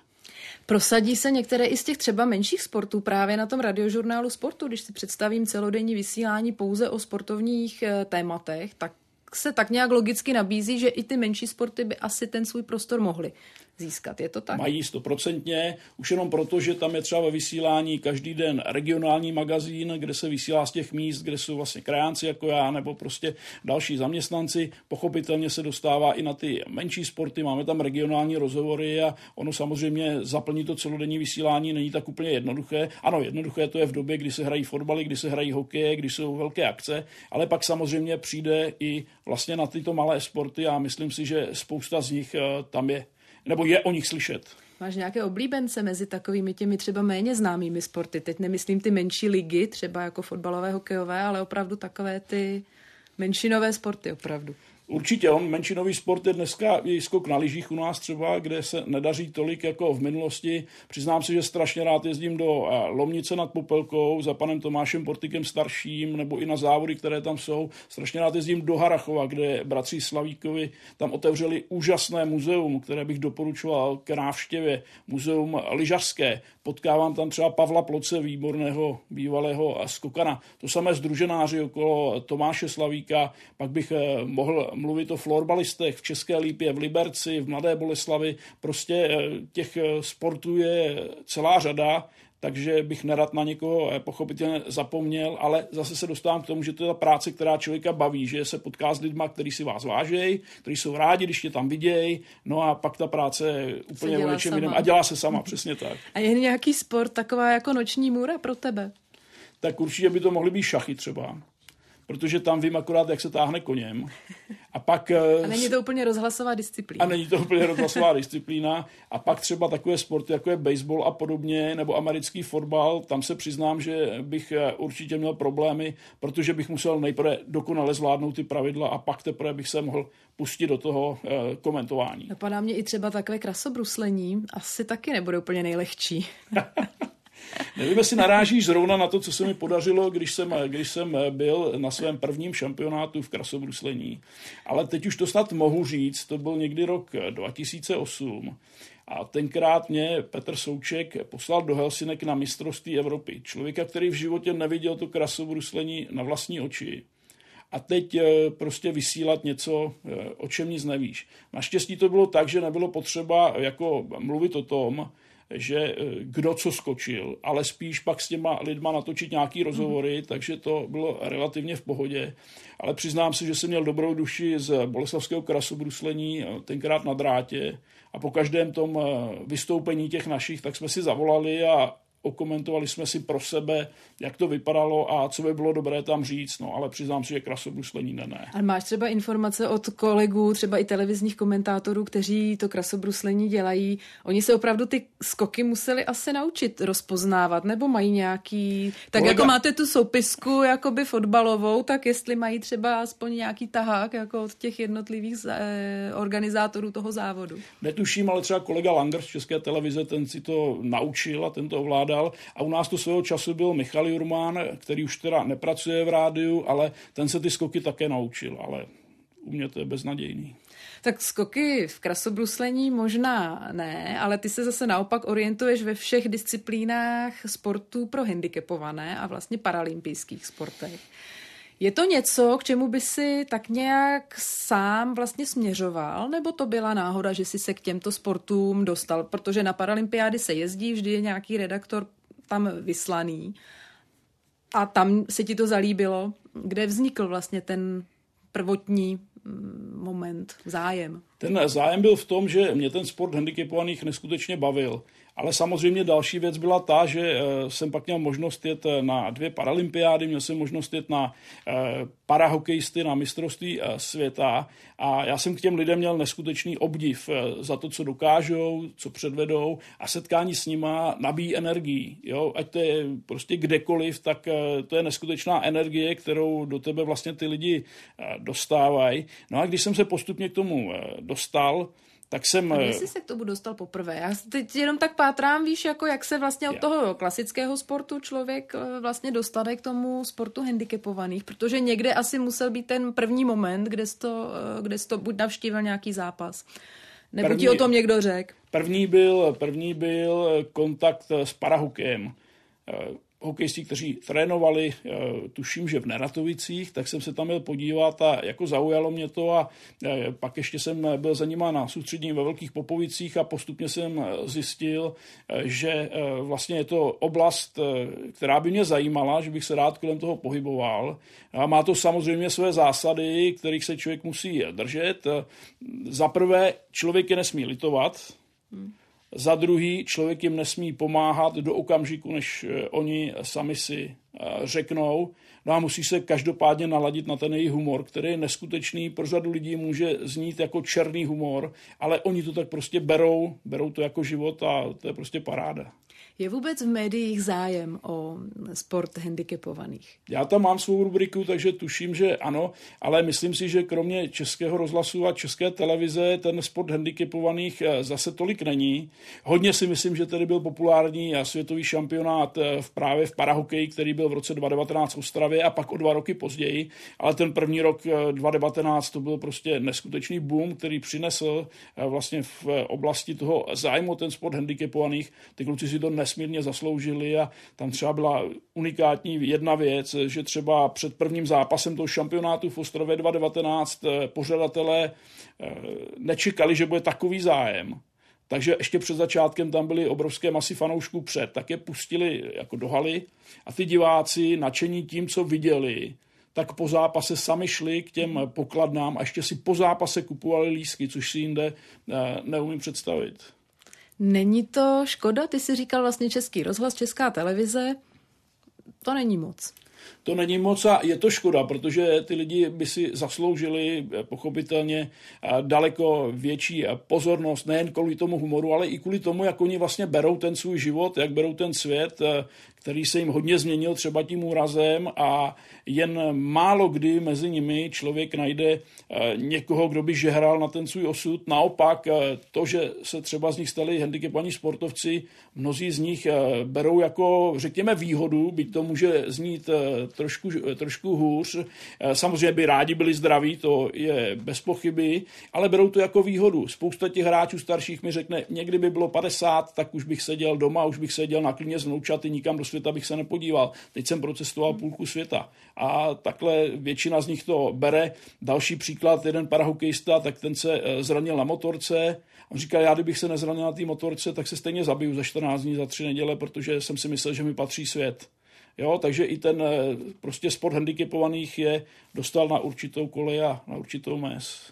Prosadí se některé i z těch třeba menších sportů právě na tom radiožurnálu sportu, když si představím celodenní vysílání pouze o sportovních tématech, tak se tak nějak logicky nabízí, že i ty menší sporty by asi ten svůj prostor mohly získat. Je to tak? Mají stoprocentně, už jenom proto, že tam je třeba ve vysílání každý den regionální magazín, kde se vysílá z těch míst, kde jsou vlastně krajánci jako já, nebo prostě další zaměstnanci. Pochopitelně se dostává i na ty menší sporty, máme tam regionální rozhovory a ono samozřejmě zaplní to celodenní vysílání není tak úplně jednoduché. Ano, jednoduché to je v době, kdy se hrají fotbaly, kdy se hrají hokeje, kdy jsou velké akce, ale pak samozřejmě přijde i vlastně na tyto malé sporty a myslím si, že spousta z nich eh, tam je nebo je o nich slyšet. Máš nějaké oblíbence mezi takovými těmi třeba méně známými sporty? Teď nemyslím ty menší ligy, třeba jako fotbalové, hokejové, ale opravdu takové ty menšinové sporty opravdu. Určitě, on menšinový sport je dneska i skok na lyžích u nás třeba, kde se nedaří tolik jako v minulosti. Přiznám se, že strašně rád jezdím do eh, Lomnice nad Popelkou za panem Tomášem Portikem starším, nebo i na závody, které tam jsou. Strašně rád jezdím do Harachova, kde bratři Slavíkovi tam otevřeli úžasné muzeum, které bych doporučoval k návštěvě. Muzeum lyžařské. Potkávám tam třeba Pavla Ploce, výborného bývalého skokana. To samé združenáři okolo Tomáše Slavíka. Pak bych eh, mohl mluvit o florbalistech v České Lípě, v Liberci, v Mladé Boleslavi. Prostě eh, těch eh, sportů je celá řada, takže bych nerad na někoho eh, pochopitelně zapomněl, ale zase se dostávám k tomu, že to je ta práce, která člověka baví, že se potká s lidma, kteří si vás vážejí, kteří jsou rádi, když tě tam vidějí, no a pak ta práce je úplně o něčem jiném a dělá se sama, přesně tak. A je nějaký sport taková jako noční můra pro tebe? Tak určitě by to mohly být šachy třeba protože tam vím akorát, jak se táhne koněm. A pak... A není to úplně rozhlasová disciplína. A není to úplně rozhlasová disciplína. A pak třeba takové sporty, jako je baseball a podobně, nebo americký fotbal, tam se přiznám, že bych eh, určitě měl problémy, protože bych musel nejprve dokonale zvládnout ty pravidla a pak teprve bych se mohl pustit do toho eh, komentování. Napadá mě i třeba takové krasobruslení, asi taky nebude úplně nejlehčí. Nevím, jestli narážíš zrovna na to, co se mi podařilo, když jsem, když jsem byl na svém prvním šampionátu v krasobruslení. Ale teď už to snad mohu říct, to byl někdy rok 2008. A tenkrát mě Petr Souček poslal do Helsinek na mistrovství Evropy. Člověka, který v životě neviděl to krasobruslení na vlastní oči. A teď eh, prostě vysílat něco, eh, o čem nic nevíš. Naštěstí to bylo tak, že nebylo potřeba jako mluvit o tom, že eh, kdo co skočil, ale spíš pak s těma lidma natočit nějaký rozhovory, mm. takže to bylo relativně v pohodě. Ale přiznám se, že jsem měl dobrou duši z Boleslavského krasobruslení, eh, tenkrát na drátě, a po každém tom eh, vystoupení těch našich, tak jsme si zavolali a okomentovali jsme si pro sebe, jak to vypadalo a co by bylo dobré tam říct, no ale přiznám si, že krasobruslení ne, ne. A máš třeba informace od kolegů, třeba i televizních komentátorů, kteří to krasobruslení dělají, oni se opravdu ty skoky museli asi naučit rozpoznávat, nebo mají nějaký, tak Kolega... jako máte tu soupisku jakoby fotbalovou, tak jestli mají třeba aspoň nějaký tahák jako od těch jednotlivých eh, organizátorů toho závodu. Netuším, ale třeba kolega Langer z České televize, ten si to naučil a ten to ovládá dal. A u nás to svého času byl Michal Jurmán, který už teda nepracuje v rádiu, ale ten se ty skoky také naučil, ale u mě to je beznadějný. Tak skoky v krasobruslení možná ne, ale ty se zase naopak orientuješ ve všech disciplínách sportů pro handicapované a vlastně paralympijských sportech. Je to něco, k čemu by si tak nějak sám vlastně směřoval, nebo to byla náhoda, že si se k těmto sportům dostal? Protože na paralympiády se jezdí, vždy je nějaký redaktor tam vyslaný a tam se ti to zalíbilo. Kde vznikl vlastně ten prvotní mm, moment, zájem? Ten zájem byl v tom, že mě ten sport handicapovaných neskutečně bavil. Ale samozřejmě další věc byla ta, že eh, jsem pak měl možnost jet eh, na dvě paralympiády, měl jsem možnost jet na eh, parahokejisty na mistrovství světa a já jsem k těm lidem měl neskutečný obdiv za to, co dokážou, co předvedou a setkání s nima nabíjí energii. Jo? Ať to je prostě kdekoliv, tak to je neskutečná energie, kterou do tebe vlastně ty lidi dostávají. No a když jsem se postupně k tomu dostal, tak jsem... A jestli se k tomu dostal poprvé? Já teď jenom tak pátrám, víš, jako jak se vlastně od toho klasického sportu člověk vlastně dostane k tomu sportu handicapovaných, protože někde asi musel být ten první moment, kde jsi to, kde jsi to buď navštívil nějaký zápas, nebo první, ti o tom někdo řekl? První byl, první byl kontakt s parahukem hokejisti, kteří trénovali, eh, tuším, že v Neratovicích, tak jsem se tam měl podívat a jako zaujalo mě to a eh, pak ještě jsem byl za nima na soustředění ve Velkých Popovicích a postupně jsem eh, zjistil, že vlastně je to oblast, která by mě zajímala, že bych se rád kolem toho pohyboval. A má to samozřejmě své zásady, kterých se člověk musí držet. Za prvé, člověk je nesmí litovat, hmm za druhý, člověk jim nesmí pomáhat do okamžiku, než eh, oni sami si eh, řeknou. No a musí se každopádně naladit na ten jejich humor, který je neskutečný. Pro řadu lidí může znít jako černý humor, ale oni to tak prostě berou, berou to jako život a to je prostě paráda. Je vůbec v médiích zájem o sport handicapovaných? Já tam mám svou rubriku, takže tuším, že ano, ale myslím si, že kromě českého rozhlasu a české televize ten sport handicapovaných eh, zase tolik není. Hodně si myslím, že tedy byl populární světový šampionát eh, v právě v parahokeji, který byl v roce 2019 v Ostravě a pak o dva roky později, ale ten první rok 2019 eh, to byl prostě neskutečný boom, který přinesl vlastně v oblasti toho zájmu ten sport handicapovaných. Ty kluci si to nes nesmírně zasloužili a tam třeba byla unikátní jedna věc, že třeba před prvním zápasem toho šampionátu v Ostrově 2019 eh, pořadatelé eh, nečekali, že bude takový zájem. Takže ještě před začátkem tam byly obrovské masy fanoušků před, tak je pustili jako do haly a ty diváci nadšení tím, co viděli, tak po zápase sami šli k těm pokladnám a ještě si po zápase kupovali lísky, což si jinde eh, neumím představit. Není to škoda? Ty jsi říkal vlastně český rozhlas, česká televize. To není moc. To není moc a je to škoda, protože ty lidi by si zasloužili eh, pochopitelně eh, daleko větší eh, pozornost, nejen kvůli tomu humoru, ale i kvůli tomu, jak oni vlastně berou ten svůj život, jak berou ten svět, který se jim hodně změnil třeba tím úrazem a jen málo kdy mezi nimi člověk najde někoho, kdo by žehral na ten svůj osud. Naopak to, že se třeba z nich stali handicapovaní sportovci, mnozí z nich berou jako, řekněme, výhodu, byť to může znít trošku, trošku hůř. Samozřejmě by rádi byli zdraví, to je bez pochyby, ale berou to jako výhodu. Spousta těch hráčů starších mi řekne, někdy by bylo 50, tak už bych seděl doma, už bych seděl na z vnoučaty, nikam do světa bych se nepodíval. Teď jsem procestoval půlku světa. A takhle většina z nich to bere. Další příklad, jeden parahokejista, tak ten se eh, zranil na motorce. On říká, já kdybych se nezranil na té motorce, tak se stejně zabiju za 14 dní, za 3 neděle, protože jsem si myslel, že mi patří svět. Jo, takže i ten eh, prostě sport handicapovaných je dostal na určitou kolej a na určitou mez.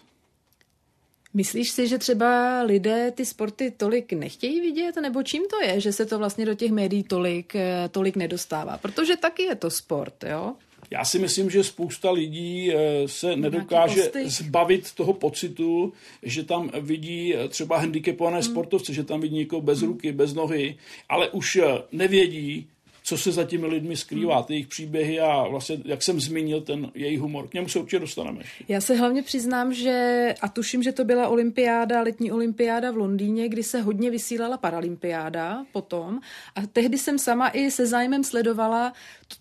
Myslíš si, že třeba lidé ty sporty tolik nechtějí vidět, nebo čím to je, že se to vlastně do těch médií tolik, eh, tolik nedostává? Protože taky je to sport, jo? Já si myslím, že spousta lidí eh, se nedokáže zbavit toho pocitu, že tam vidí třeba handicapované hmm. sportovce, že tam vidí někoho bez hmm. ruky, bez nohy, ale už nevědí, co se za těmi lidmi skrývá, hmm. ty jejich příběhy a vlastně, jak jsem zmínil, ten jejich humor. K němu se určitě dostaneme. Já se hlavně přiznám, že, a tuším, že to byla olympiáda, letní olympiáda v Londýně, kdy se hodně vysílala paralympiáda potom a tehdy jsem sama i se zájmem sledovala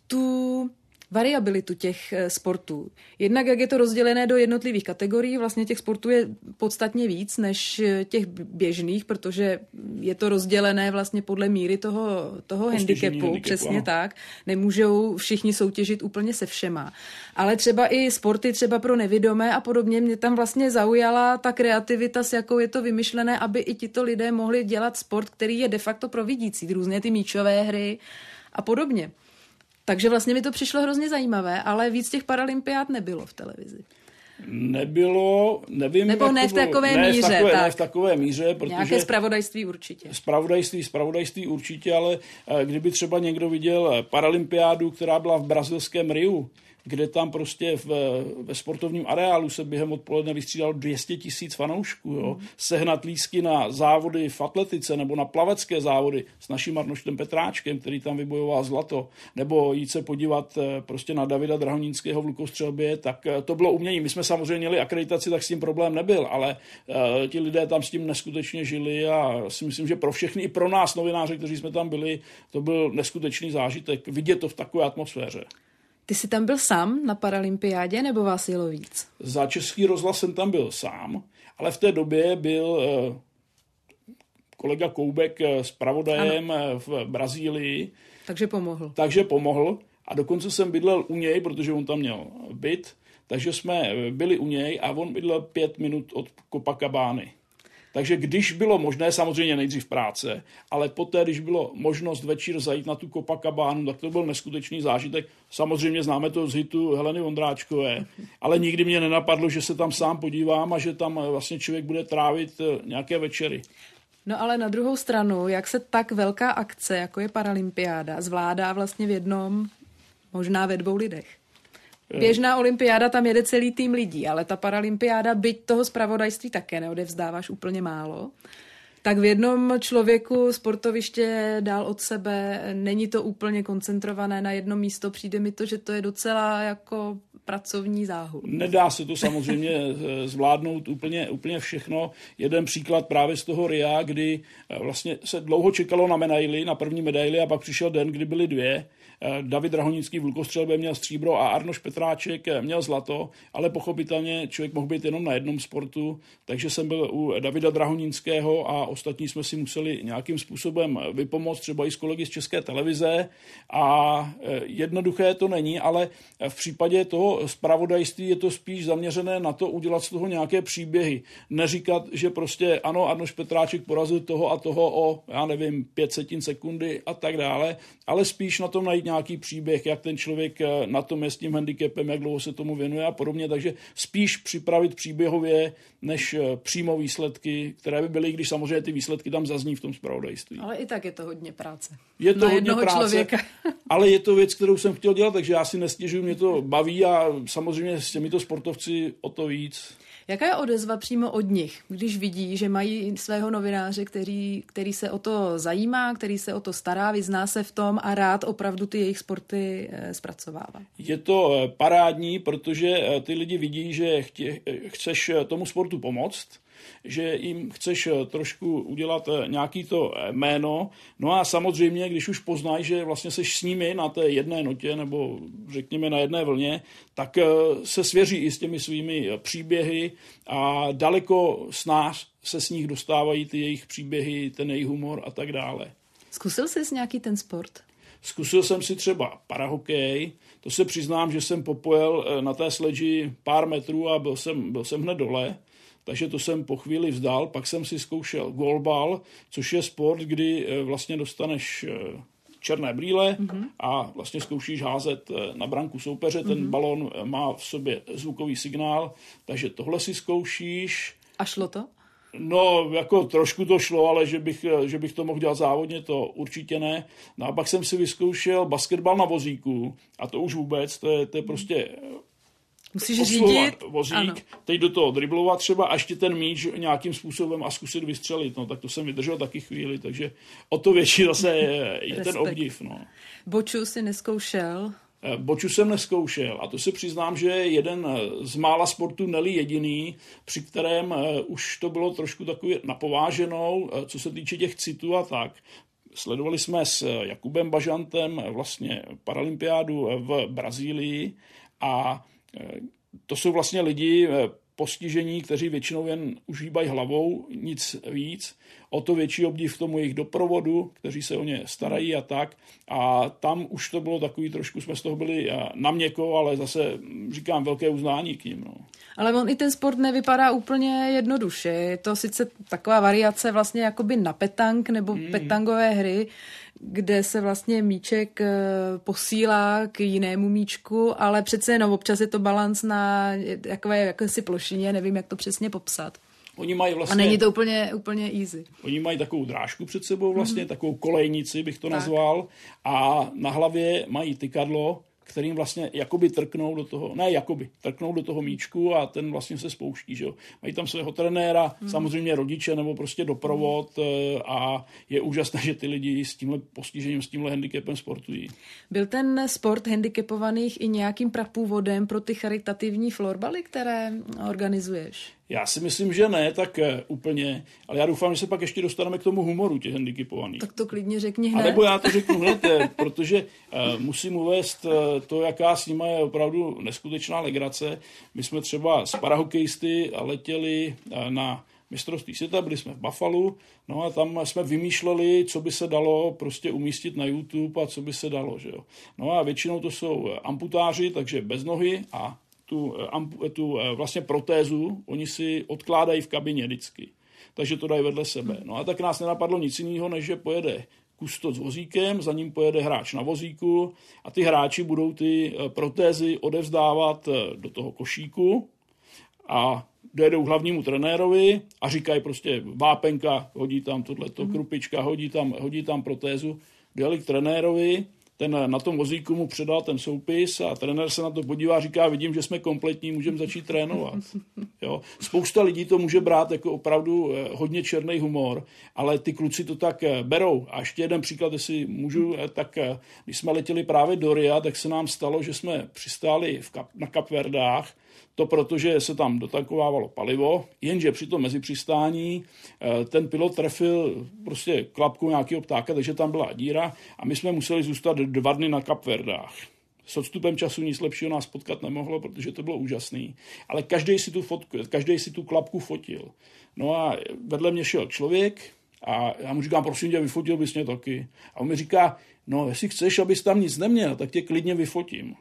tu variabilitu těch eh, sportů. Jednak, jak je to rozdělené do jednotlivých kategorií, vlastně těch sportů je podstatně víc než eh, těch běžných, protože je to rozdělené vlastně podle míry toho, toho handicapu, handicapu, přesně ano. tak. Nemůžou všichni soutěžit úplně se všema. Ale třeba i sporty třeba pro nevidomé a podobně, mě tam vlastně zaujala ta kreativita, s jakou je to vymyšlené, aby i tito lidé mohli dělat sport, který je de facto pro vidící, různé ty míčové hry a podobně. Takže vlastně mi to přišlo hrozně zajímavé, ale víc těch paralympiád nebylo v televizi. Nebylo, nevím. Nebo ne v takové ne míře. V takové, tak. Ne v takové míře, protože... Nějaké spravodajství určitě. Spravodajství, spravodajství určitě, ale eh, kdyby třeba někdo viděl paralympiádu, která byla v brazilském Riu, kde tam prostě v, ve sportovním areálu se během odpoledne vystřídalo 200 tisíc fanoušků. Jo? Mm. Sehnat lísky na závody v atletice nebo na plavecké závody s naším Arnoštem Petráčkem, který tam vybojoval zlato, nebo jít se podívat eh, prostě na Davida Drahonínského v lukostřelbě, tak eh, to bylo umění. My jsme samozřejmě měli akreditaci, tak s tím problém nebyl, ale uh, ti lidé tam s tím neskutečně žili a si myslím, že pro všechny, i pro nás novináře, kteří jsme tam byli, to byl neskutečný zážitek vidět to v takové atmosféře. Ty jsi tam byl sám na Paralympiádě nebo vás jelo víc? Za Český rozhlas jsem tam byl sám, ale v té době byl uh, kolega Koubek s pravodajem ano. v Brazílii. Takže pomohl. Takže pomohl a dokonce jsem bydlel u něj, protože on tam měl byt, takže jsme byli u něj a on bydlel pět minut od Copacabány. Takže když bylo možné, samozřejmě nejdřív práce, ale poté, když bylo možnost večer zajít na tu Copacabánu, tak to byl neskutečný zážitek. Samozřejmě známe to z hitu Heleny Vondráčkové, ale nikdy mě nenapadlo, že se tam sám podívám a že tam vlastně člověk bude trávit eh, nějaké večery. No ale na druhou stranu, jak se tak velká akce, jako je Paralympiáda, zvládá vlastně v jednom, možná ve dvou lidech? Běžná olympiáda, tam jede celý tým lidí, ale ta paralympiáda, byť toho zpravodajství také neodevzdáváš úplně málo, tak v jednom člověku sportoviště dál od sebe, není to úplně koncentrované na jedno místo, přijde mi to, že to je docela jako pracovní záhul. Nedá se to samozřejmě eh, zvládnout úplně, úplně všechno. Jeden příklad právě z toho RIA, kdy eh, vlastně se dlouho čekalo na medaily, na první medaily a pak přišel den, kdy byly dvě Eh, David Drahonický v lukostřelbě měl stříbro a Arnoš Petráček měl zlato, ale pochopitelně člověk mohl být jenom na jednom sportu, takže jsem byl u Davida Drahoninského a ostatní jsme si museli nějakým způsobem vypomoct, třeba i s kolegy z České televize a eh, jednoduché to není, ale v případě toho zpravodajství je to spíš zaměřené na to udělat z toho nějaké příběhy. Neříkat, že prostě ano, Arnoš Petráček porazil toho a toho o, já nevím, pět setin sekundy a tak dále, ale spíš na tom najít nějaký příběh, jak ten člověk eh, na tom je s tím handicapem, jak dlouho se tomu věnuje a podobně. Takže spíš připravit příběhově, než eh, přímo výsledky, které by byly, když samozřejmě ty výsledky tam zazní v tom zpravodajství. Ale i tak je to hodně práce. Je to na hodně práce, člověka. ale je to věc, kterou jsem chtěl dělat, takže já si nestěžuju, mě to baví a samozřejmě s těmito sportovci o to víc. Jaká je odezva přímo od nich, když vidí, že mají svého novináře, který, který se o to zajímá, který se o to stará, vyzná se v tom a rád opravdu ty jejich sporty eh, zpracovává? Je to eh, parádní, protože eh, ty lidi vidí, že chtě, chceš tomu sportu pomoct, že jim chceš eh, trošku udělat eh, nějaký to eh, jméno. No a samozřejmě, když už poznají, že vlastně seš s nimi na té jedné notě nebo řekněme na jedné vlně, tak se svěří i s těmi svými příběhy a daleko s nás se s nich dostávají ty jejich příběhy, ten jejich humor a tak dále. Zkusil jsi nějaký ten sport? Zkusil jsem si třeba parahokej, to se přiznám, že jsem popojel na té sledži pár metrů a byl jsem, byl jsem hned dole takže to jsem po chvíli vzdal. Pak jsem si zkoušel golbal, což je sport, kdy eh, vlastně dostaneš eh, černé brýle mm-hmm. a vlastně zkoušíš házet eh, na branku soupeře. Ten mm-hmm. balon má v sobě zvukový signál, takže tohle si zkoušíš. A šlo to? No, jako trošku to šlo, ale že bych, že bych to mohl dělat závodně, to určitě ne. No a pak jsem si vyzkoušel basketbal na vozíku a to už vůbec, to je, to je prostě Musíš řídit. vozík, ano. teď do toho driblovat třeba a ještě ten míč nějakým způsobem a zkusit vystřelit. No, tak to jsem vydržel taky chvíli, takže o to větší zase je, je ten obdiv. No. Boču si neskoušel? Eh, boču jsem neskoušel a to se přiznám, že je jeden z mála sportů, neli jediný, při kterém eh, už to bylo trošku takový napováženou, eh, co se týče těch citů a tak. Sledovali jsme s Jakubem Bažantem vlastně paralympiádu v Brazílii a to jsou vlastně lidi eh, postižení, kteří většinou jen užívají hlavou, nic víc. O to větší obdiv tomu jejich doprovodu, kteří se o ně starají a tak. A tam už to bylo takový, trošku jsme z toho byli eh, na měko, ale zase hm, říkám velké uznání k ním. No. Ale on i ten sport nevypadá úplně jednoduše. Je to sice taková variace vlastně jakoby na petank nebo hmm. petangové hry, kde se vlastně míček eh, posílá k jinému míčku, ale přece jenom občas je to balans na takové jakési plošině, nevím, jak to přesně popsat. Oni mají vlastně... A není to úplně, úplně easy. Oni mají takovou drážku před sebou vlastně, mm-hmm. takovou kolejnici bych to tak. nazval a na hlavě mají tykadlo, kterým vlastně jakoby trknou do toho, ne jakoby, trknou do toho míčku a ten vlastně se spouští, že jo. Mají tam svého trenéra, hmm. samozřejmě rodiče nebo prostě doprovod hmm. a je úžasné, že ty lidi s tímhle postižením, s tímhle handicapem sportují. Byl ten sport handicapovaných i nějakým prapůvodem pro ty charitativní florbaly, které organizuješ? Já si myslím, že ne, tak eh, úplně, ale já doufám, že se pak ještě dostaneme k tomu humoru těch handicapovaných. Tak to klidně řekni hned. A nebo já to řeknu hned, eh, protože uh, musím uvést uh, to, jaká s nima je opravdu neskutečná legrace. My jsme třeba s parahokejisty letěli uh, na mistrovství světa, byli jsme v Buffalo, no a tam jsme vymýšleli, co by se dalo prostě umístit na YouTube a co by se dalo, že jo. No a většinou to jsou amputáři, takže bez nohy a tu, eh, tu eh, vlastně protézu oni si odkládají v kabině vždycky. Takže to dají vedle sebe. No a tak nás nenapadlo nic jiného, než že pojede kustot s vozíkem, za ním pojede hráč na vozíku a ty hráči budou ty eh, protézy odevzdávat do toho košíku a dojedou k hlavnímu trenérovi a říkají prostě vápenka, hodí tam tohleto, mm. krupička, hodí tam, hodí tam protézu, dojeli k trenérovi ten na tom vozíku mu předal ten soupis a trenér se na to podívá a říká, vidím, že jsme kompletní, můžeme začít trénovat. Jo. Spousta lidí to může brát jako opravdu eh, hodně černý humor, ale ty kluci to tak eh, berou. A ještě jeden příklad, jestli můžu, eh, tak když jsme letěli právě do Ria, tak se nám stalo, že jsme přistáli v Kap, na Kapverdách to protože se tam dotankovávalo palivo, jenže při tom mezipřistání eh, ten pilot trefil prostě klapku nějakého ptáka, takže tam byla díra a my jsme museli zůstat dva dny na Kapverdách. S odstupem času nic lepšího nás potkat nemohlo, protože to bylo úžasný. Ale každý si tu fotku, každý si tu klapku fotil. No a vedle mě šel člověk a já mu říkám, prosím tě, vyfotil bys mě taky. A on mi říká, no jestli chceš, abys tam nic neměl, tak tě klidně vyfotím.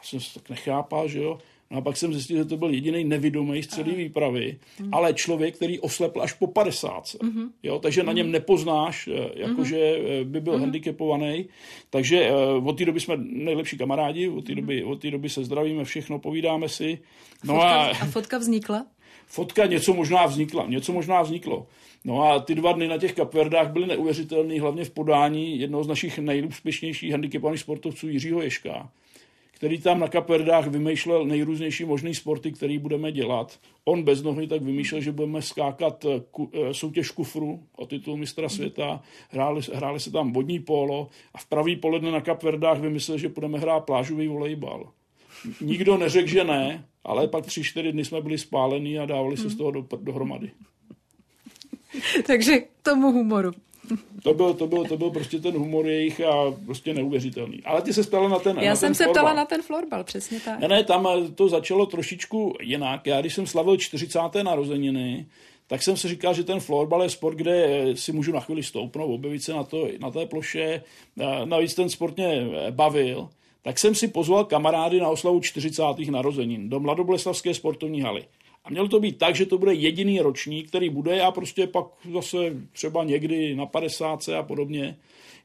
A jsem se tak nechápal, že jo. No a pak jsem zjistil, že to byl jediný nevidomý z celé výpravy, mm. ale člověk, který oslepl až po 50. Mm-hmm. Jo, takže mm-hmm. na něm mhm. nepoznáš, eh, jakože mm-hmm. by byl mm-hmm. handicapovaný. Takže uh, od té doby jsme nejlepší kamarádi, od té doby, od té doby se zdravíme, všechno povídáme si. No fotka, a, a fotka vznikla? Fotka něco možná vznikla, něco možná vzniklo. No a ty dva dny na těch kapverdách byly neuvěřitelné, hlavně v podání jednoho z našich nejúspěšnějších handicapovaných sportovců Jiřího Ješka který tam na Kapverdách vymýšlel nejrůznější možný sporty, který budeme dělat. On bez nohy tak vymýšlel, že budeme skákat eh, ku, eh, soutěž kufru o titul mistra světa, hráli, hráli se tam vodní polo a v pravý poledne na Kapverdách vymyslel, že budeme hrát plážový volejbal. Nikdo neřekl, že ne, ale pak tři, čtyři dny jsme byli spálení a dávali se z toho do, dohromady. Takže k tomu humoru. To byl, to, byl, to byl prostě ten humor jejich a prostě neuvěřitelný. Ale ty se ptala na ten Já na jsem ten se ptala na ten florbal, přesně tak. Ne, ne, tam to začalo trošičku jinak. Já když jsem slavil 40. narozeniny, tak jsem si říkal, že ten florbal je sport, kde si můžu na chvíli stoupnout, objevit se na, to, na té ploše. Navíc ten sport mě bavil. Tak jsem si pozval kamarády na oslavu 40. narozenin do Mladoboleslavské sportovní haly. A mělo to být tak, že to bude jediný ročník, který bude a prostě pak zase třeba někdy na 50 a podobně.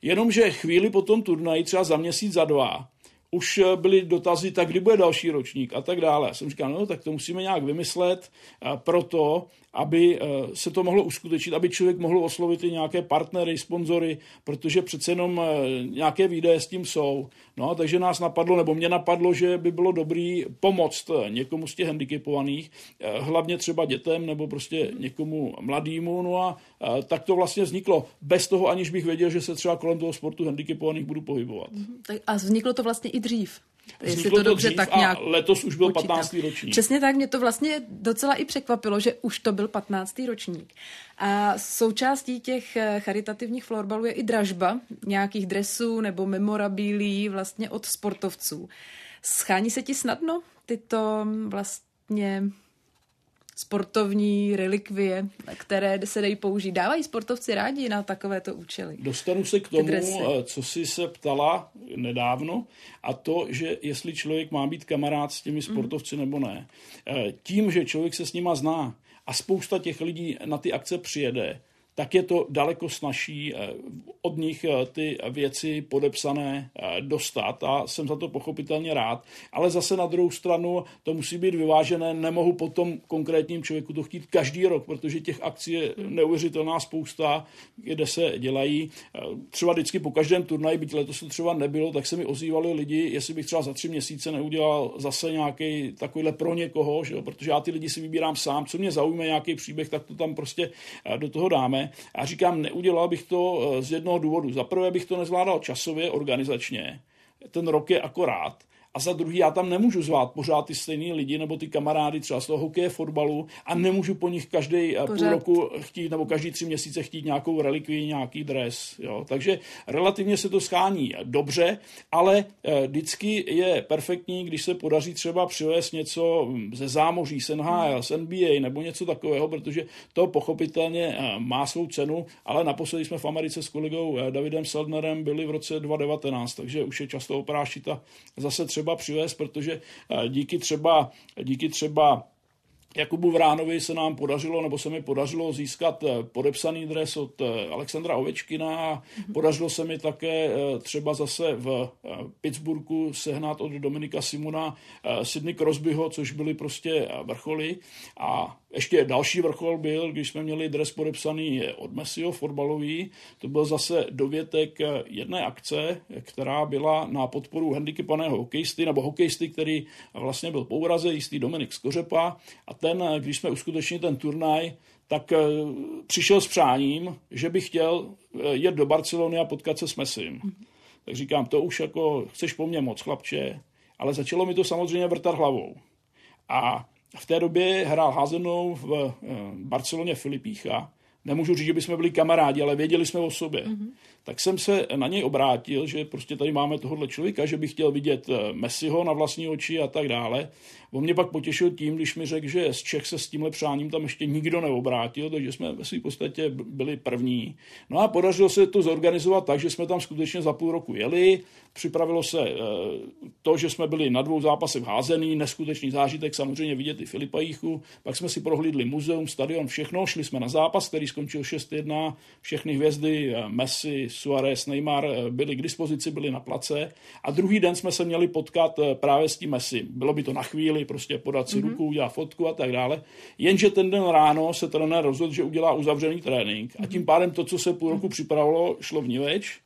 Jenomže chvíli po tom turnaji, třeba za měsíc, za dva, už byly dotazy, tak kdy bude další ročník a tak dále. Já jsem říkal, no tak to musíme nějak vymyslet proto, aby eh, se to mohlo uskutečnit, aby člověk mohl oslovit i nějaké partnery, sponzory, protože přece jenom eh, nějaké výdaje s tím jsou. No, takže nás napadlo, nebo mě napadlo, že by bylo dobrý pomoct eh, někomu z těch handicapovaných, hlavně třeba dětem nebo prostě někomu mladýmu. No a tak to vlastně vzniklo, bez toho, aniž bych věděl, že se třeba kolem toho sportu handicapovaných budu pohybovat. A vzniklo to vlastně i dřív. Jestli to, to dobře tak nějak letos už byl počítám. 15. ročník. Přesně tak, mě to vlastně docela i překvapilo, že už to byl 15. ročník. A součástí těch eh, charitativních florbalů je i dražba nějakých dresů nebo memorabilií vlastně od sportovců. Schání se ti snadno tyto vlastně sportovní relikvie, které se dají použít. Dávají sportovci rádi na takovéto účely. Dostanu se k tomu, eh, co jsi se ptala nedávno, a to, že jestli člověk má být kamarád s těmi mhm. sportovci mm. nebo ne. Eh, tím, že člověk se s nima zná a spousta těch lidí na ty akce přijede, tak je to daleko snažší od nich ty věci podepsané dostat a jsem za to pochopitelně rád. Ale zase na druhou stranu to musí být vyvážené, nemohu potom konkrétním člověku to chtít každý rok, protože těch akcí je neuvěřitelná spousta, kde se dělají. Třeba vždycky po každém turnaji, byť letos to třeba nebylo, tak se mi ozývali lidi, jestli bych třeba za tři měsíce neudělal zase nějaký takovýhle pro někoho, že jo? protože já ty lidi si vybírám sám, co mě zaujme nějaký příběh, tak to tam prostě eh, do toho dáme. A říkám, neudělal bych to eh, z jednoho důvodu. Za prvé bych to nezvládal časově, organizačně. Ten rok je akorát a za druhý já tam nemůžu zvát pořád ty stejný lidi nebo ty kamarády třeba z toho hokeje, fotbalu a nemůžu po nich každý eh, půl roku chtít nebo každý tři měsíce chtít nějakou relikvii, nějaký dres. Jo. Takže relativně se to schání dobře, ale eh, vždycky je perfektní, když se podaří třeba přivést něco hm, ze zámoří, z NHL, z NBA nebo něco takového, protože to pochopitelně eh, má svou cenu, ale naposledy jsme v Americe s kolegou Davidem Seldnerem byli v roce 2019, takže už je často oprášita zase třeba třeba přivést, protože eh, díky třeba, díky třeba Jakubu Vránovi se nám podařilo, nebo se mi podařilo získat eh, podepsaný dres od eh, Alexandra Ovečkina a podařilo se mi také třeba zase v Pittsburghu sehnat od Dominika Simona Sydney Crosbyho, což byly prostě vrcholy. A ještě další vrchol byl, když jsme měli dres podepsaný od Messiho, fotbalový. To byl zase dovětek jedné akce, která byla na podporu handicapaného hokejisty, nebo hokejisty, který vlastně byl po úraze, jistý Dominik Skořepa. A ten, když jsme uskutečnili ten turnaj, tak eh, přišel s přáním, že by chtěl eh, jet do Barcelony a potkat se s Messim. Tak říkám, to už jako chceš po mně moc, chlapče, ale začalo mi to samozřejmě vrtat hlavou. A v té době hrál házenou v eh, Barceloně Filipícha. Nemůžu říct, že bychom byli kamarádi, ale věděli jsme o sobě. Mm-hmm. Tak jsem se na něj obrátil, že prostě tady máme tohohle člověka, že bych chtěl vidět eh, Messiho na vlastní oči a tak dále. On mě pak potěšil tím, když mi řekl, že z Čech se s tímhle přáním tam ještě nikdo neobrátil, takže jsme ve své podstatě byli první. No a podařilo se to zorganizovat tak, že jsme tam skutečně za půl roku jeli, připravilo se eh, to, že jsme byli na dvou zápasech házený, neskutečný zážitek, samozřejmě vidět i Filipa Jíchu, pak jsme si prohlídli muzeum, stadion, všechno, šli jsme na zápas, který skončil 6-1, všechny hvězdy, eh, Messi, Suarez, Neymar eh, byli k dispozici, byli na place a druhý den jsme se měli potkat právě s tím Messi. Bylo by to na chvíli, prostě podat si mm-hmm. ruku, udělat fotku a tak dále. Jenže ten den ráno se trenér rozhodl, že udělá uzavřený trénink a tím pádem to, co se půl roku připravilo, šlo v niveč.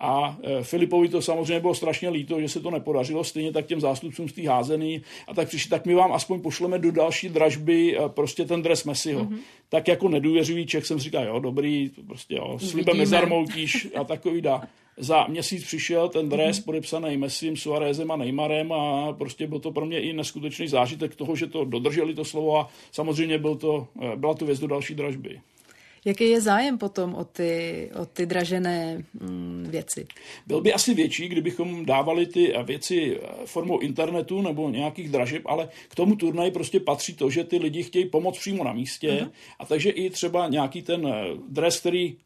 A e, Filipovi to samozřejmě bylo strašně líto, že se to nepodařilo, stejně tak těm zástupcům z té házený. A tak přišli, tak my vám aspoň pošleme do další dražby e, prostě ten dres Messiho. Mm-hmm. Tak jako nedůvěřivý Čech jsem říkal, jo, dobrý, prostě jo, slibem nezarmoutíš a takový dá. Za měsíc přišel ten dres mm-hmm. podepsaný Messim, Suarezem a Neymarem a prostě byl to pro mě i neskutečný zážitek toho, že to dodrželi to slovo a samozřejmě byl to, eh, byla to věc do další dražby. Jaký je zájem potom o ty, o ty dražené mm, věci? Byl by asi větší, kdybychom dávali ty věci eh, formou internetu nebo nějakých dražeb, ale k tomu turnaji prostě patří to, že ty lidi chtějí pomoct přímo na místě uh-huh. a takže i třeba nějaký ten eh, dres, který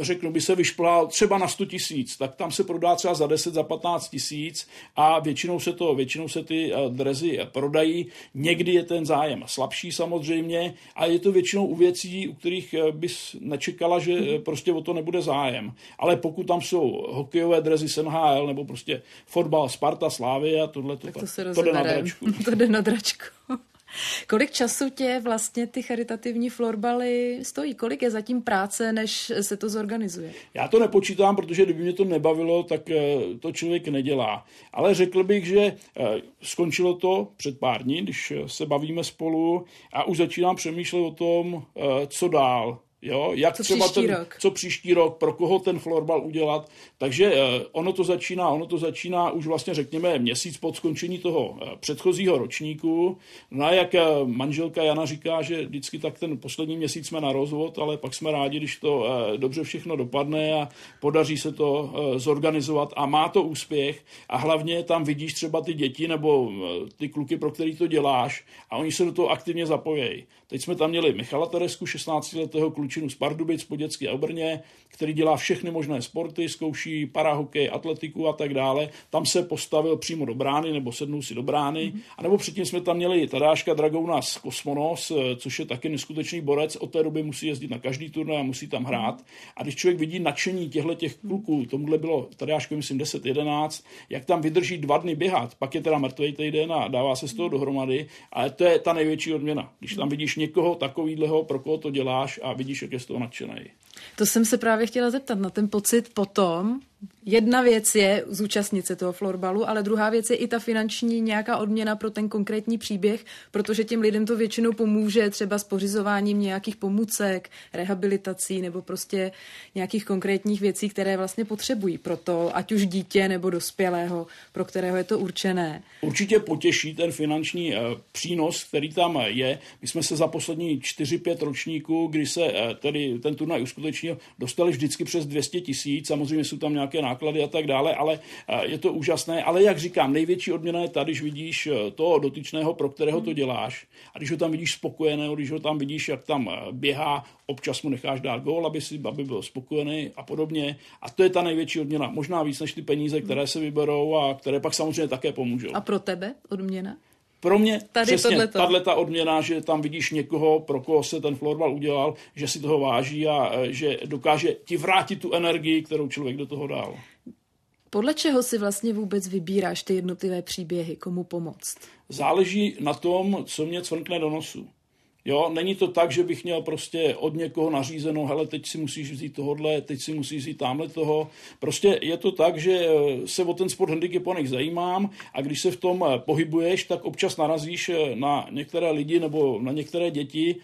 řeknu, by se vyšplhal třeba na 100 tisíc, tak tam se prodá třeba za 10, za 15 tisíc a většinou se, to, většinou se ty eh, drezy prodají. Někdy je ten zájem slabší samozřejmě a je to většinou u věcí, u kterých eh, bys nečekala, že eh, prostě o to nebude zájem. Ale pokud tam jsou hokejové drezy SNHL nebo prostě fotbal Sparta, Slávy a tohle, to, to, se to jde na dračku. to jde na dračku. Kolik času tě vlastně ty charitativní florbaly stojí? Kolik je zatím práce, než se to zorganizuje? Já to nepočítám, protože kdyby mě to nebavilo, tak eh, to člověk nedělá. Ale řekl bych, že eh, skončilo to před pár dní, když se bavíme spolu a už začínám přemýšlet o tom, eh, co dál. Jo, jak co třeba ten, rok? co příští rok, pro koho ten florbal udělat. Takže uh, ono to začíná, ono to začíná už vlastně řekněme měsíc po skončení toho uh, předchozího ročníku. No a jak uh, manželka Jana říká, že vždycky tak ten poslední měsíc jsme na rozvod, ale pak jsme rádi, když to dobře všechno dopadne a podaří se to zorganizovat a má to úspěch a hlavně tam vidíš třeba ty děti nebo ty kluky, pro který to děláš a oni se do toho aktivně zapojejí. Teď jsme tam měli Michala Teresku, 16-letého kluka, klučinu z Pardubic po dětské Obrně, který dělá všechny možné sporty, zkouší parahokej, atletiku a tak dále. Tam se postavil přímo do brány nebo sednul si do brány. Mm-hmm. A nebo předtím jsme tam měli Tadáška Dragouna z Kosmonos, eh, což je taky neskutečný borec. Od té doby musí jezdit na každý turnaj a musí tam hrát. A když člověk vidí nadšení těchto těch kluků, tomuhle bylo Tadáško, myslím, 10-11, jak tam vydrží dva dny běhat, pak je teda mrtvý týden a dává se z toho dohromady. Ale to je ta největší odměna. Když tam vidíš někoho takového, pro koho to děláš a vidíš, jak je z toho nadšený. To jsem se právě chtěla zeptat na ten pocit potom, Jedna věc je zúčastnit se toho florbalu, ale druhá věc je i ta finanční nějaká odměna pro ten konkrétní příběh, protože těm lidem to většinou pomůže třeba s pořizováním nějakých pomůcek, rehabilitací nebo prostě nějakých konkrétních věcí, které vlastně potřebují pro to, ať už dítě nebo dospělého, pro kterého je to určené. Určitě potěší ten finanční uh, přínos, který tam je. My jsme se za poslední 4-5 ročníků, kdy se uh, tedy ten turnaj uskutečnil, dostali vždycky přes 200 tisíc. Samozřejmě jsou tam nějaké náklady a tak dále, ale eh, je to úžasné. Ale jak říkám, největší odměna je ta, když vidíš eh, toho dotyčného, pro kterého to děláš, a když ho tam vidíš spokojeného, když ho tam vidíš, jak tam eh, běhá, občas mu necháš dát gól, aby, si, aby byl spokojený a podobně. A to je ta největší odměna. Možná víc než ty peníze, které se vyberou a které pak samozřejmě také pomůžou. A pro tebe odměna? Pro mě Tady přesně tahle ta odměna, že tam vidíš někoho, pro koho se ten florbal udělal, že si toho váží a e, že dokáže ti vrátit tu energii, kterou člověk do toho dal. Podle čeho si vlastně vůbec vybíráš ty jednotlivé příběhy, komu pomoct? Záleží na tom, co mě cvrkne do nosu. Jo, není to tak, že bych měl prostě od někoho nařízeno, hele, teď si musíš vzít tohodle, teď si musíš vzít tamhle toho. Prostě je to tak, že eh, se o ten sport handicapovaných zajímám a když se v tom eh, pohybuješ, tak občas narazíš eh, na některé lidi nebo na některé děti,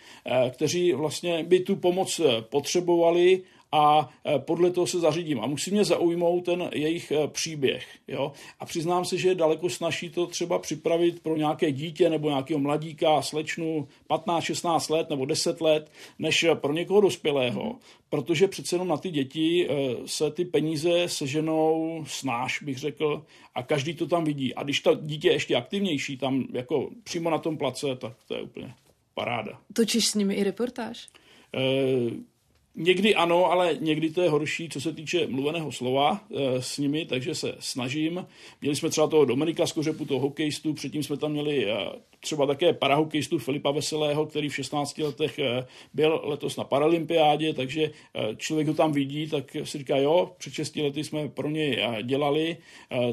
kteří vlastně by tu pomoc potřebovali a e, podle toho se zařídím. A musí mě zaujmout ten jejich e, příběh. Jo? A přiznám se, že je daleko snaží to třeba připravit pro nějaké dítě nebo nějakého mladíka, slečnu 15-16 let nebo 10 let, než pro někoho dospělého. Protože přece jenom na ty děti e, se ty peníze seženou snáš, bych řekl, a každý to tam vidí. A když to dítě je ještě aktivnější, tam jako přímo na tom place, tak to je úplně paráda. Točíš s nimi i reportáž? Někdy ano, ale někdy to je horší, co se týče mluveného slova e, s nimi, takže se snažím. Měli jsme třeba toho Dominika Skořepu, toho hokejistu, předtím jsme tam měli e, třeba také parahokejistu Filipa Veselého, který v 16 letech e, byl letos na Paralympiádě, takže e, člověk ho tam vidí, tak si říká, jo, před 6 lety jsme pro něj e, dělali.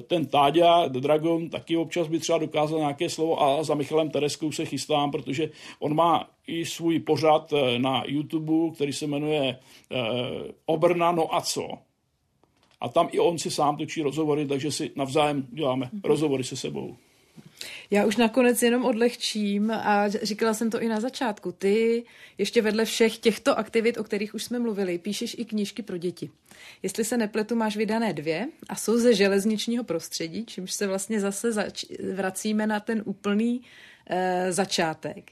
Ten Táďa, The Dragon, taky občas by třeba dokázal nějaké slovo a za Michalem Tereskou se chystám, protože on má i svůj pořad eh, na YouTube, který se jmenuje eh, Obrna no a co. A tam i on si sám točí rozhovory, takže si navzájem děláme mm-hmm. rozhovory se sebou. Já už nakonec jenom odlehčím a říkala jsem to i na začátku. Ty ještě vedle všech těchto aktivit, o kterých už jsme mluvili, píšeš i knížky pro děti. Jestli se nepletu, máš vydané dvě a jsou ze železničního prostředí, čímž se vlastně zase zač- vracíme na ten úplný e, začátek.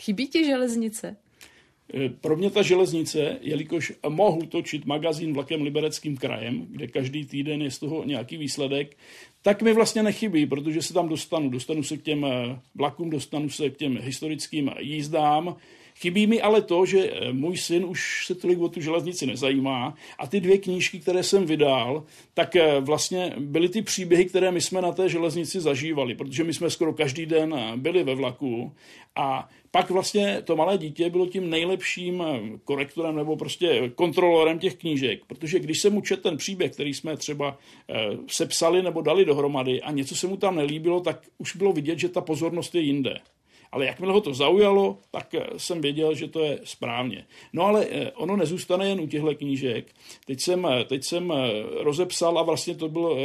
Chybí ti železnice? E, pro mě ta železnice, jelikož mohu točit magazín vlakem Libereckým krajem, kde každý týden je z toho nějaký výsledek, tak mi vlastně nechybí, protože se tam dostanu. Dostanu se k těm e, vlakům, dostanu se k těm historickým jízdám, Chybí mi ale to, že eh, můj syn už se tolik o tu železnici nezajímá a ty dvě knížky, které jsem vydal, tak eh, vlastně byly ty příběhy, které my jsme na té železnici zažívali, protože my jsme skoro každý den eh, byli ve vlaku a pak vlastně to malé dítě bylo tím nejlepším korektorem nebo prostě kontrolorem těch knížek, protože když se mu čet ten příběh, který jsme třeba sepsali nebo dali dohromady a něco se mu tam nelíbilo, tak už bylo vidět, že ta pozornost je jinde. Ale jakmile ho to zaujalo, tak eh, jsem věděl, že to je správně. No ale eh, ono nezůstane jen u těchto knížek. Teď jsem, eh, teď jsem rozepsal a vlastně to byl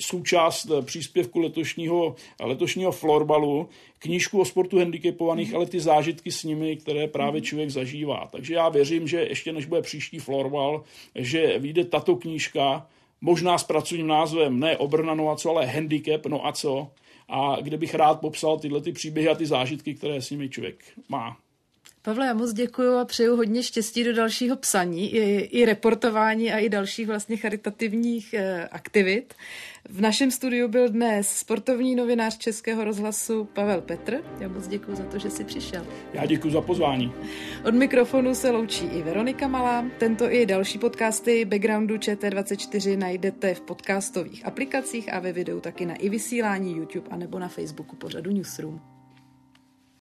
součást příspěvku letošního, letošního florbalu, knížku o sportu handicapovaných, mm. ale ty zážitky s nimi, které právě mhm. člověk zažívá. Takže já věřím, že ještě než bude příští florbal, že vyjde tato knížka, možná s pracovním názvem ne Obrna, no a co, ale handicap, no a co, a kde bych rád popsal tyhle ty příběhy a ty zážitky, které s nimi člověk má. Pavle, já moc děkuji a přeju hodně štěstí do dalšího psaní, i, i reportování a i dalších vlastně charitativních eh, aktivit. V našem studiu byl dnes sportovní novinář Českého rozhlasu Pavel Petr. Já moc děkuji za to, že jsi přišel. Já děkuji za pozvání. Od mikrofonu se loučí i Veronika Malá. Tento i další podcasty Backgroundu ČT24 najdete v podcastových aplikacích a ve videu taky na i vysílání YouTube a nebo na Facebooku pořadu Newsroom.